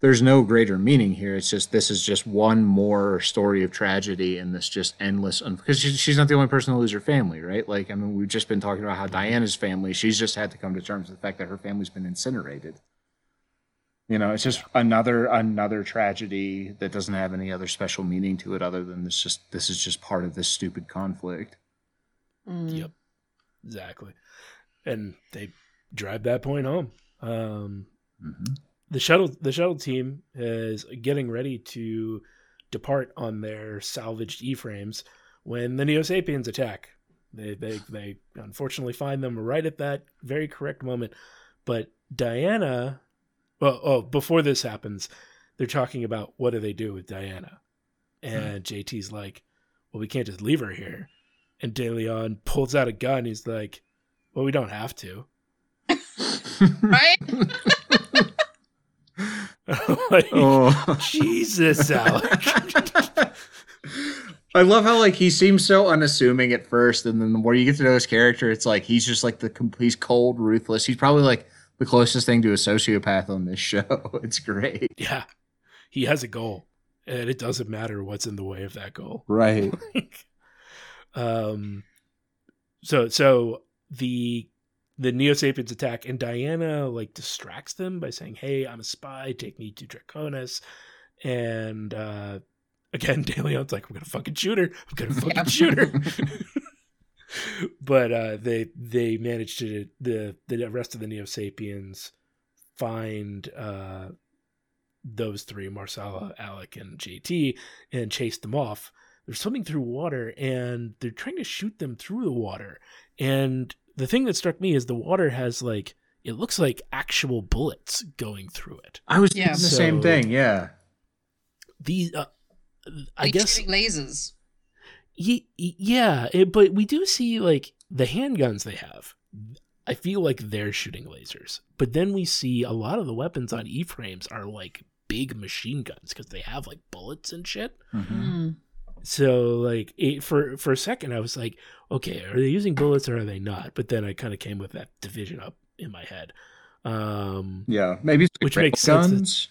there's no greater meaning here. It's just this is just one more story of tragedy and this just endless. Because she, she's not the only person to lose her family, right? Like I mean, we've just been talking about how Diana's family. She's just had to come to terms with the fact that her family's been incinerated. You know, it's just another another tragedy that doesn't have any other special meaning to it other than this just this is just part of this stupid conflict. Mm. Yep, exactly. And they drive that point home. Um, Mm-hmm. the shuttle the shuttle team is getting ready to depart on their salvaged E-frames when the Neo Sapiens attack. They they they unfortunately find them right at that very correct moment. But Diana, well, oh, before this happens, they're talking about what do they do with Diana, and JT's like, "Well, we can't just leave her here." And De Leon pulls out a gun. He's like, "Well, we don't have to." [LAUGHS] Right? [LAUGHS] like, Oh. Jesus, Alec. [LAUGHS] I love how like he seems so unassuming at first, and then the more you get to know his character, it's like he's just like the com- he's cold, ruthless. He's probably like the closest thing to a sociopath on this [LAUGHS] show. It's great, yeah, he has a goal, and it doesn't matter what's in the way of that goal. right? [LAUGHS] um, so so the the Neo Sapiens attack, and Diana like distracts them by saying, "Hey, I'm a spy. Take me to Draconis." And uh, again, [LAUGHS] De Leon's like, "I'm gonna fucking shoot her. I'm gonna fucking Yeah. shoot her." [LAUGHS] but uh, they they managed to the the rest of the Neo Sapiens find uh, those three, Marsala, Alec, and JT, and chase them off. They're swimming through water and they're trying to shoot them through the water. And the thing that struck me is the water has like it looks like actual bullets going through it. I was Yeah. thinking the same thing. Yeah, These, uh, I guess lasers. Ye- y- yeah, it, but we do see like the handguns they have. I feel like they're shooting lasers, but then we see a lot of the weapons on E frames are like big machine guns because they have like bullets and shit. Mm. So like it, for for a second, I was like, okay, are they using bullets or are they not? But then I kind of came with that division up in my head. Um, yeah. Maybe Which rail makes sense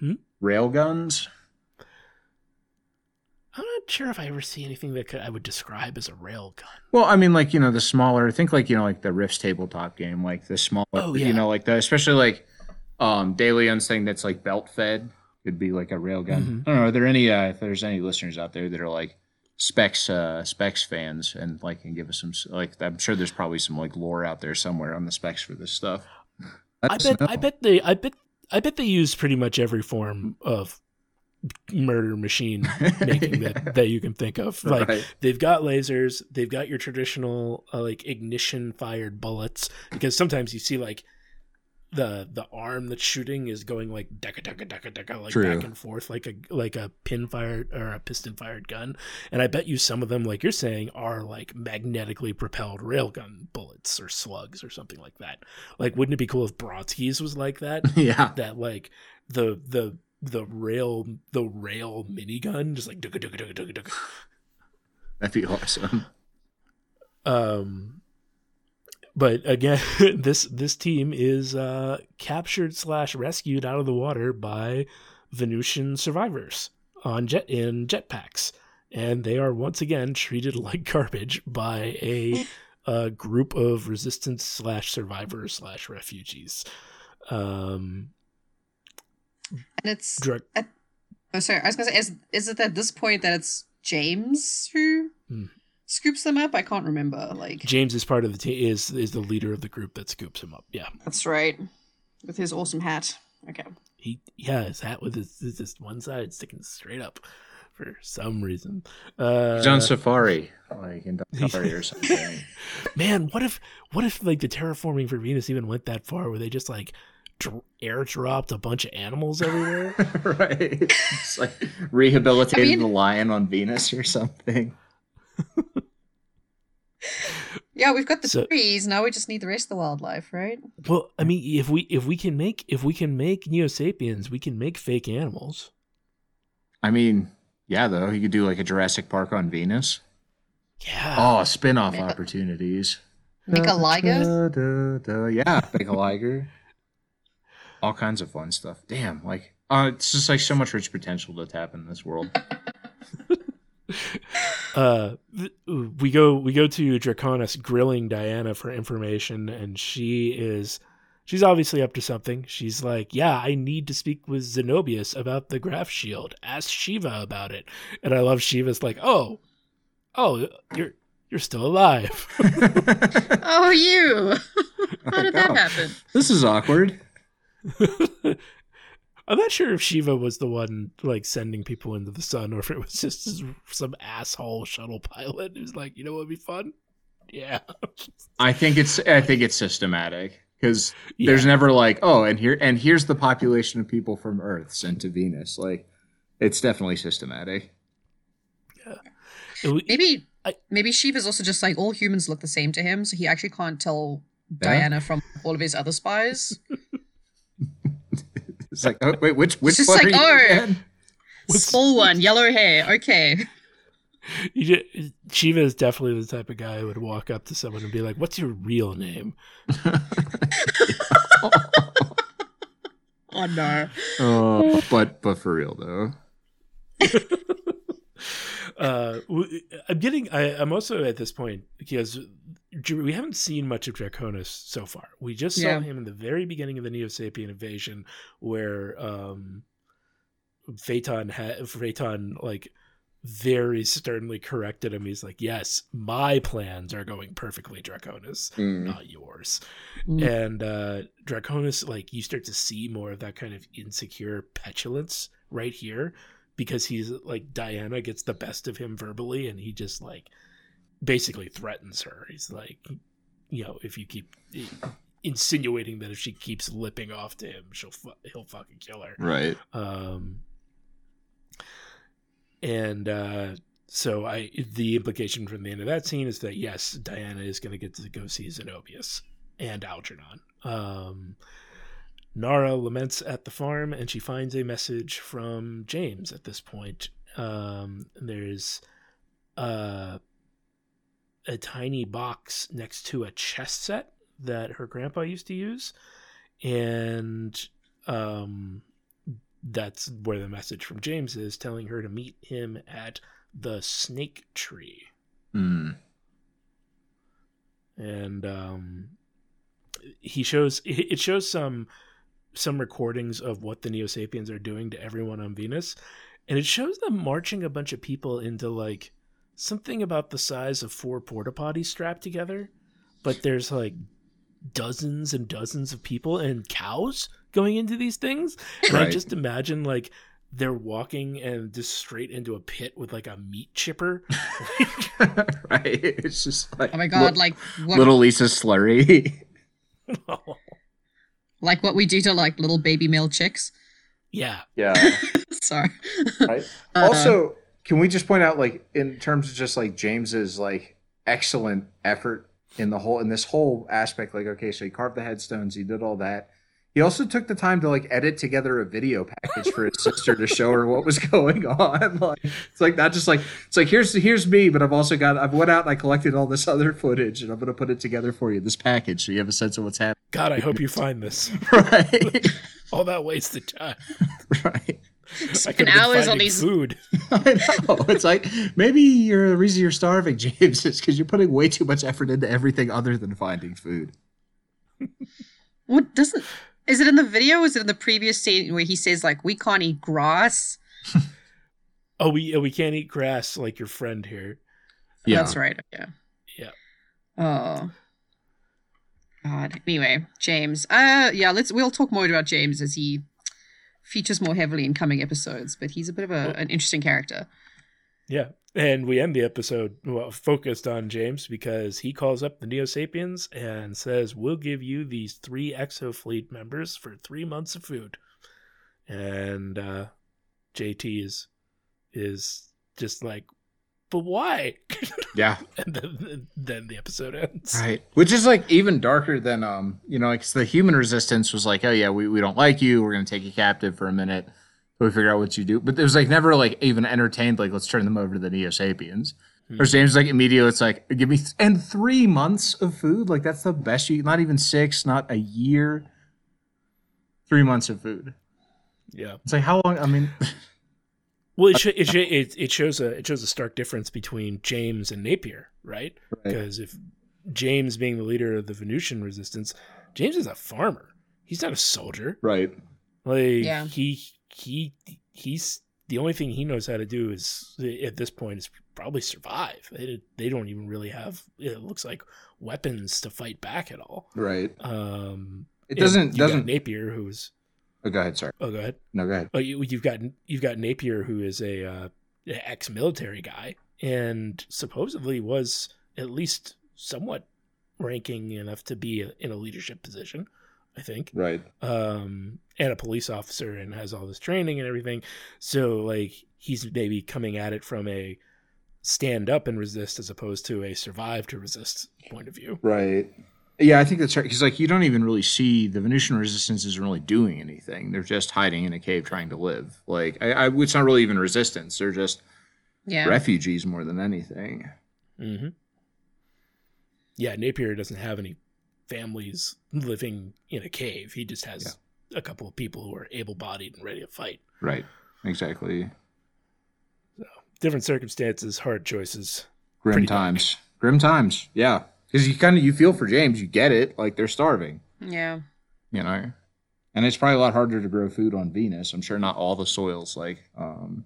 that- Hmm? Rail guns. Not sure if I ever see anything that could, I would describe as a rail gun. Well, I mean, like you know, the smaller. I think like you know, like the Rifts tabletop game, like the smaller. Oh, yeah. You know, like the especially like um De Leon's thing that's like belt fed could be like a rail gun. Mhm. I don't know. Are there any? Uh, if there's any listeners out there that are like specs uh specs fans and like can give us some like I'm sure there's probably some like lore out there somewhere on the specs for this stuff. I bet know. I bet they I bet I bet they use pretty much every form of murder machine [LAUGHS] making that, that you can think of. Like Right. they've got lasers, they've got your traditional uh, like ignition fired bullets because sometimes you see like the the arm that's shooting is going like decka decka decka decka like True. back and forth like a like a pin fired or a piston fired gun and i bet you some of them like you're saying are like magnetically propelled railgun bullets or slugs or something like that like wouldn't it be cool if Bronsky's was like that [LAUGHS] yeah. that like the the the rail the rail minigun just like dugga, dugga, dugga, dugga, dugga. That'd be awesome. um but again [LAUGHS] this this team is uh captured slash rescued out of the water by venusian survivors on jet in jetpacks and they are once again treated [LAUGHS] like garbage by a, a group of resistance slash survivors slash refugees um And it's drug oh sorry, I was gonna say is is it at this point that it's James who Hmm. scoops them up? I can't remember. Like james is part of the team is is the leader of the group that scoops him up yeah that's right. With his awesome hat. Okay. he yeah his hat with his, his, his one side sticking straight up for some reason uh He's on safari, like in [LAUGHS] Safari or something. Man, what if what if like the terraforming for Venus even went that far where they just like dr- airdropped a bunch of animals everywhere? [LAUGHS] right. It's like rehabilitated I mean- the lion on Venus or something. [LAUGHS] Yeah, we've got the So- trees. Now we just need the rest of the wildlife, right? well, I mean, if we if we can make if we can make Neo Sapiens, we can make fake animals. I mean, yeah, though you could do like a Jurassic Park on Venus. Yeah. Oh, spin-off Yeah. opportunities. Make a liger. Da, da, da. Yeah, make a liger. All kinds of fun stuff. Damn, like uh, it's just like so much rich potential to tap in this world. [LAUGHS] [LAUGHS] uh th- we go we go to draconis grilling diana for information and she is she's obviously up to something she's like yeah i need to speak with zenobius about the graph shield ask shiva about it and i love shiva's like oh oh you're you're still alive [LAUGHS] Oh, you! How did that Oh. happen? This is awkward. [LAUGHS] i'm not sure if shiva was the one like sending people into the sun or if it was just some asshole shuttle pilot who's like you know what would be fun yeah I think it's I think it's systematic because Yeah. there's never like oh and here and here's the population of people from Earth sent to Venus. Like it's definitely systematic. And we- Maybe I- maybe Shiva's also just like all humans look the same to him, so he actually can't tell Diana from all of his other spies. [LAUGHS] It's like oh wait which which just one like, are you oh. again? [LAUGHS] Small one, yellow hair. Okay. [LAUGHS] You ju- Shiva is definitely the type of guy who would walk up to someone and be like, "What's your real name?" [LAUGHS] Oh no. Oh, but but for real though. Uh, w- I'm getting. I, I'm also at this point because we haven't seen much of Draconis so far. We just saw Yeah. him in the very beginning of the Neo Sapien invasion, where um, Phaeton had Phaeton like very sternly corrected him. He's like, "Yes, my plans are going perfectly, Draconis." not yours. Mm. And uh Draconis, like you start to see more of that kind of insecure petulance right here because he's like Diana gets the best of him verbally and he just like basically threatens her. He's like, you know, if you keep insinuating that if she keeps lipping off to him, she'll fu- he'll fucking kill her. Right. Um, and uh, so I the implication from the end of that scene is that yes, Diana is going to get to go see Zenobius and Algernon. Um, Nara laments at the farm, and she finds a message from James. At this point, um, there's uh, a tiny box next to a chess set that her grandpa used to use, and um, that's where the message from James is telling her to meet him at the snake tree. Mm. And um he shows it shows some some recordings of what the Neo Sapiens are doing to everyone on Venus. And it shows them marching a bunch of people into like something about the size of four porta potties strapped together. But there's like dozens and dozens of people and cows going into these things. And I just imagine like they're walking and just straight into a pit with like a meat chipper. [LAUGHS] right. It's just like Oh my god, li- like what little Lisa slurry. [LAUGHS] [LAUGHS] like what we do to like little baby male chicks. yeah. yeah. [LAUGHS] Sorry. Right. [LAUGHS] Uh, also, can we just point out, like, in terms of just like James's like excellent effort in the whole in this whole aspect, like, okay, so he carved the headstones, he did all that. He also took the time to like edit together a video package for his sister to show her what was going [LAUGHS] on. Like, it's like not just like it's like here's here's me, but I've also got I've went out and I collected all this other footage, and I'm gonna put it together for you, this package, so you have a sense of what's happening. God, I hope you find this. [LAUGHS] Right. [LAUGHS] All that wasted time. right. I could have been hours on these- food. I know. It's like maybe you're the reason you're starving, James, is because you're putting way too much effort into everything other than finding food. What doesn't is it in the video? Or is it in the previous scene where he says like we can't eat grass? [LAUGHS] Oh, we we can't eat grass like your friend here. Yeah, That's right. Yeah. Yeah. Oh. God. Anyway, James. Uh yeah, let's we'll talk more about James as he features more heavily in coming episodes, but he's a bit of a, an interesting character. Yeah. And we end the episode well, focused on James because he calls up the Neo Sapiens and says, We'll give you these three Exofleet members for three months of food. And uh, JT is is just like, But why? Yeah. [LAUGHS] and then, then the episode ends. Right. Which is like even darker than um, you know, like the human resistance was like, oh yeah, we, we don't like you, we're gonna take you captive for a minute, we figure out what you do. But it was like never like even entertained, like let's turn them over to the Neo Sapiens. Hmm. Or James like immediately it's like, give me th- and three months of food, like that's the best you not even six, not a year. three months of food. Yeah. It's like how long? I mean, [LAUGHS] Well, it, sh- it, sh- it it shows a it shows a stark difference between James and Napier, right? Because if James being the leader of the Venusian resistance, James is a farmer. He's not a soldier. right. Like Yeah. he he he's the only thing he knows how to do is at this point is probably survive. They they don't even really have it looks like weapons to fight back at all. Right. Um, It doesn't doesn't. Napier who's Oh, go ahead. Sorry. oh go ahead. No, go ahead. Oh, you, you've got you've got Napier, who is a uh, ex-military guy, and supposedly was at least somewhat ranking enough to be in a leadership position. I think, Right. um, and a police officer, and has all this training and everything. So, like, he's maybe coming at it from a stand up and resist as opposed to a survive to resist point of view. Right. Yeah, I think that's right. Because like you don't even really see the Venusian resistance isn't really doing anything. They're just hiding in a cave trying to live. Like I, I it's not really even resistance. They're just Yeah. refugees more than anything. hmm Yeah, Napier doesn't have any families living in a cave. He just has a couple of people who are able-bodied and ready to fight. Right. Exactly. Different circumstances, hard choices. Grim Pretty dark. times. Grim times. Yeah. Because you kind of you feel for James. You get it. Like they're starving. Yeah. You know. And it's probably a lot harder to grow food on Venus. I'm sure not all the soils like um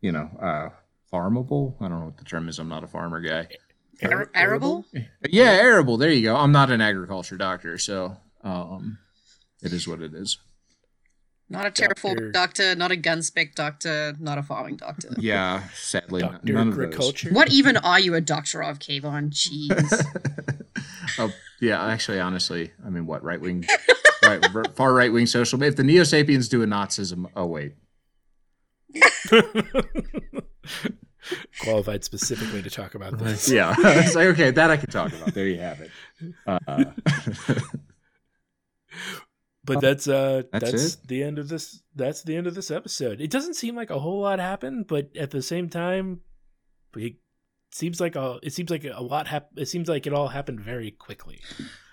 you know, uh farmable. I don't know what the term is. I'm not a farmer guy. Ar- arable? Yeah, arable. There you go. I'm not an agriculture doctor, so um, it is what it is. Not a Doctor- doctor, not a gun spec doctor, not a farming doctor. Yeah, sadly, Doctor none of those. agriculture. What even are you a doctor of, Kayvon? Jeez. [LAUGHS] oh, yeah, actually, honestly, I mean, what right wing, right, far right wing social? If the Neo Sapiens do a Nazism, oh wait, [LAUGHS] Qualified specifically to talk about this. yeah, [LAUGHS] it's like okay, that I can talk about. There you have it. Uh, [LAUGHS] But that's uh That's that's, the end of this that's the end of this episode. It doesn't seem like a whole lot happened, but at the same time it seems like a it seems like a lot hap- it seems like it all happened very quickly.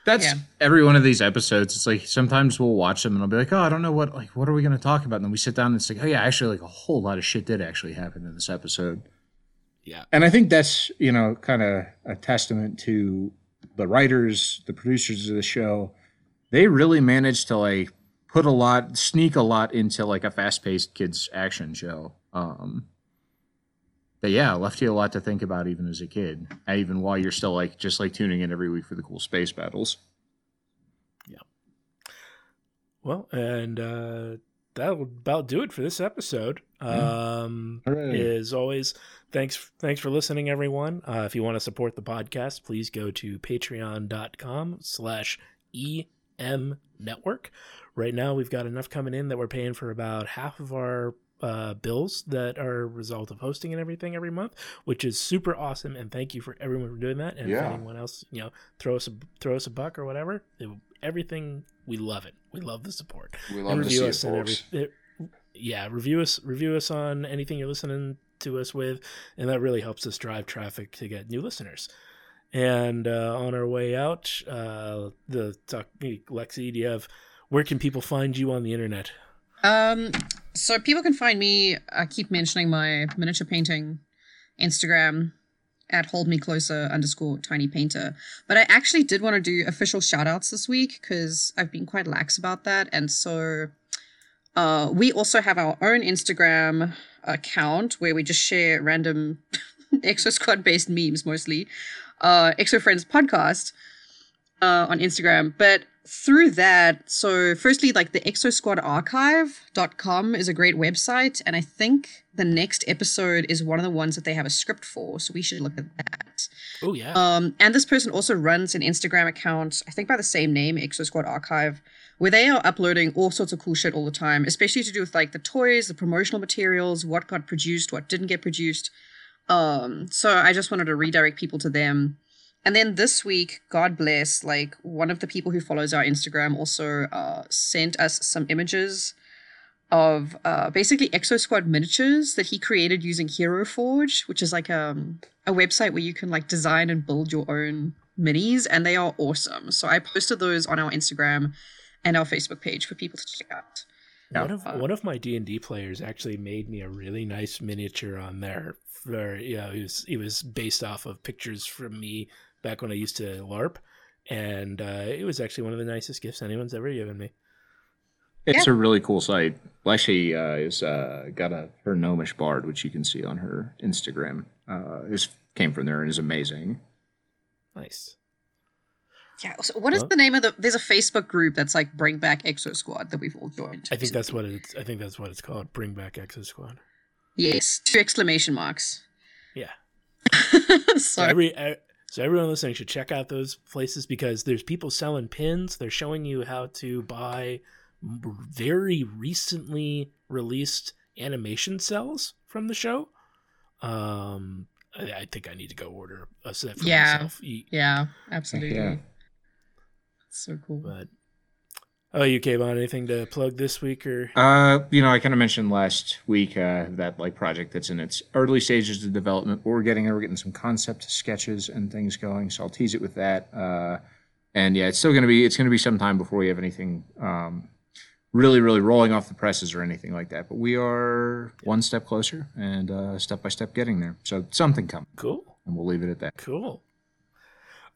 That's Yeah. every one of these episodes. It's like sometimes we'll watch them and I'll be like, oh, I don't know what like what are we going to talk about? And then we sit down and it's like, oh yeah, actually, like a whole lot of shit did actually happen in this episode. Yeah. And I think that's you know kind of a testament to the writers, the producers of the show. They really managed to like put a lot, sneak a lot into like a fast paced kids action show. Um, but yeah, left you a lot to think about even as a kid, even while you're still like just like tuning in every week for the cool space battles. Yeah. Well, and uh that'll about do it for this episode. Um Hooray. as always, thanks thanks for listening, everyone. Uh, if you want to support the podcast, please go to patreon.com slash em network. Right now we've got enough coming in that we're paying for about half of our uh, bills that are a result of hosting and everything every month, which is super awesome. And thank you for everyone for doing that. And Yeah. if anyone else, you know, throw us a throw us a buck or whatever, it, everything we love it. We love the support We love and review us on every it- yeah review us review us on anything you're listening to us with and that really helps us drive traffic to get new listeners and uh, on our way out uh, the talk lexi do you have where can people find you on the internet Um, so people can find me. I keep mentioning my miniature painting Instagram at hold me closer underscore tiny painter. But I actually did want to do official shout outs this week because I've been quite lax about that. And so uh, we also have our own Instagram account where we just share random [LAUGHS] Exo Squad based memes mostly. Uh, Exo Friends podcast uh, on Instagram. But through that, so firstly, like the exosquadarchive.com is a great website. And I think the next episode is one of the ones that they have a script for. So we should look at that. oh yeah Um, and this person also runs an Instagram account, I think by the same name, Exo Squad Archive, where they are uploading all sorts of cool shit all the time, especially to do with like the toys, the promotional materials, what got produced, what didn't get produced. Um, so I just wanted to redirect people to them. And then this week, God bless, like one of the people who follows our Instagram also uh, sent us some images of uh, basically Exo Squad miniatures that he created using Hero Forge, which is like um, a website where you can like design and build your own minis, and they are awesome. So I posted those on our Instagram, and our Facebook page for people to check out. Yeah. One of one of my D and D players actually made me a really nice miniature on there. For you know, it was it was based off of pictures from me back when I used to LARP, and uh, it was actually one of the nicest gifts anyone's ever given me. It's Yeah. a really cool site. Lexi uh, is uh, got a her gnomish bard, which you can see on her Instagram. Uh, this came from there and is amazing. Nice. Yeah. So what is Well- the name of the? There's a Facebook group that's like Bring Back Exo Squad that we've all joined. I think that's what it's. I think that's what it's called. Bring back Exo Squad. Yes, two exclamation marks. Yeah. [LAUGHS] so So every uh, so everyone listening should check out those places because there's people selling pins. They're showing you how to buy very recently released animation cells from the show. Um, I, I think I need to go order a set for Yeah. myself. Yeah, absolutely. Yeah. So cool. But oh, you came on anything to plug this week or? Uh, you know, I kind of mentioned last week uh, that like project that's in its early stages of development. But we're getting there. We're getting some concept sketches and things going. So I'll tease it with that. Uh, and yeah, it's still gonna be it's gonna be some time before we have anything um, really really rolling off the presses or anything like that. But we are one step closer and uh, step by step getting there. So something coming, Cool. and we'll leave it at that. Cool.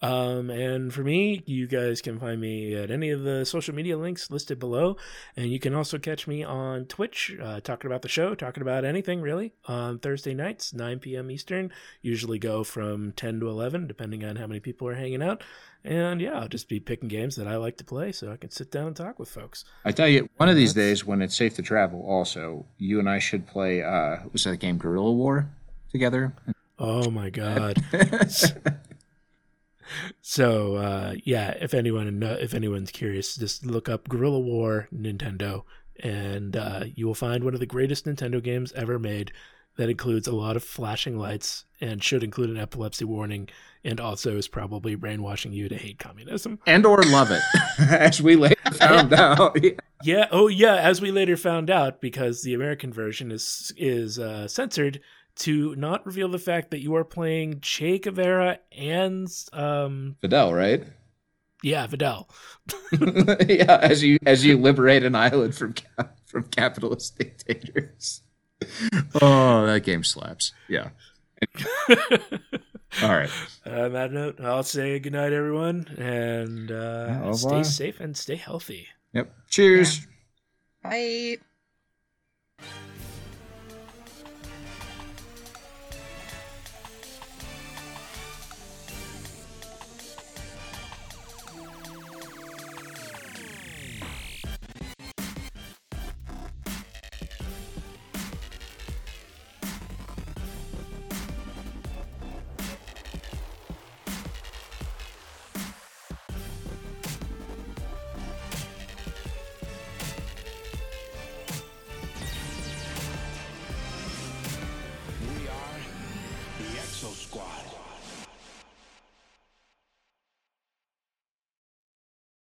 Um, and for me, you guys can find me at any of the social media links listed below. And you can also catch me on Twitch, uh, talking about the show, talking about anything really, on Thursday nights, 9 p.m. Eastern. Usually go from 10 to 11, depending on how many people are hanging out. And yeah, I'll just be picking games that I like to play so I can sit down and talk with folks. I tell you, one of these That's- days when it's safe to travel, also you and I should play. Uh, was that game Guerrilla War together? Oh my God. [LAUGHS] [LAUGHS] So uh, yeah, if anyone if anyone's curious, just look up Guerrilla War Nintendo, and uh, you will find one of the greatest Nintendo games ever made. That includes a lot of flashing lights and should include an epilepsy warning, and also is probably brainwashing you to hate communism. and or love it, [LAUGHS] as we later [LAUGHS] found out. Yeah. [LAUGHS] Yeah. Oh, yeah. As we later found out, because the American version is is uh, censored to not reveal the fact that you are playing Che Guevara and um Fidel, right? [LAUGHS] yeah Vidal. yeah, as you as you liberate an island from ca- from capitalist dictators. Oh, that game slaps. Yeah. [LAUGHS] All right. On that note, I'll say goodnight, everyone, and uh, stay safe and stay healthy. Yep. Cheers. Bye.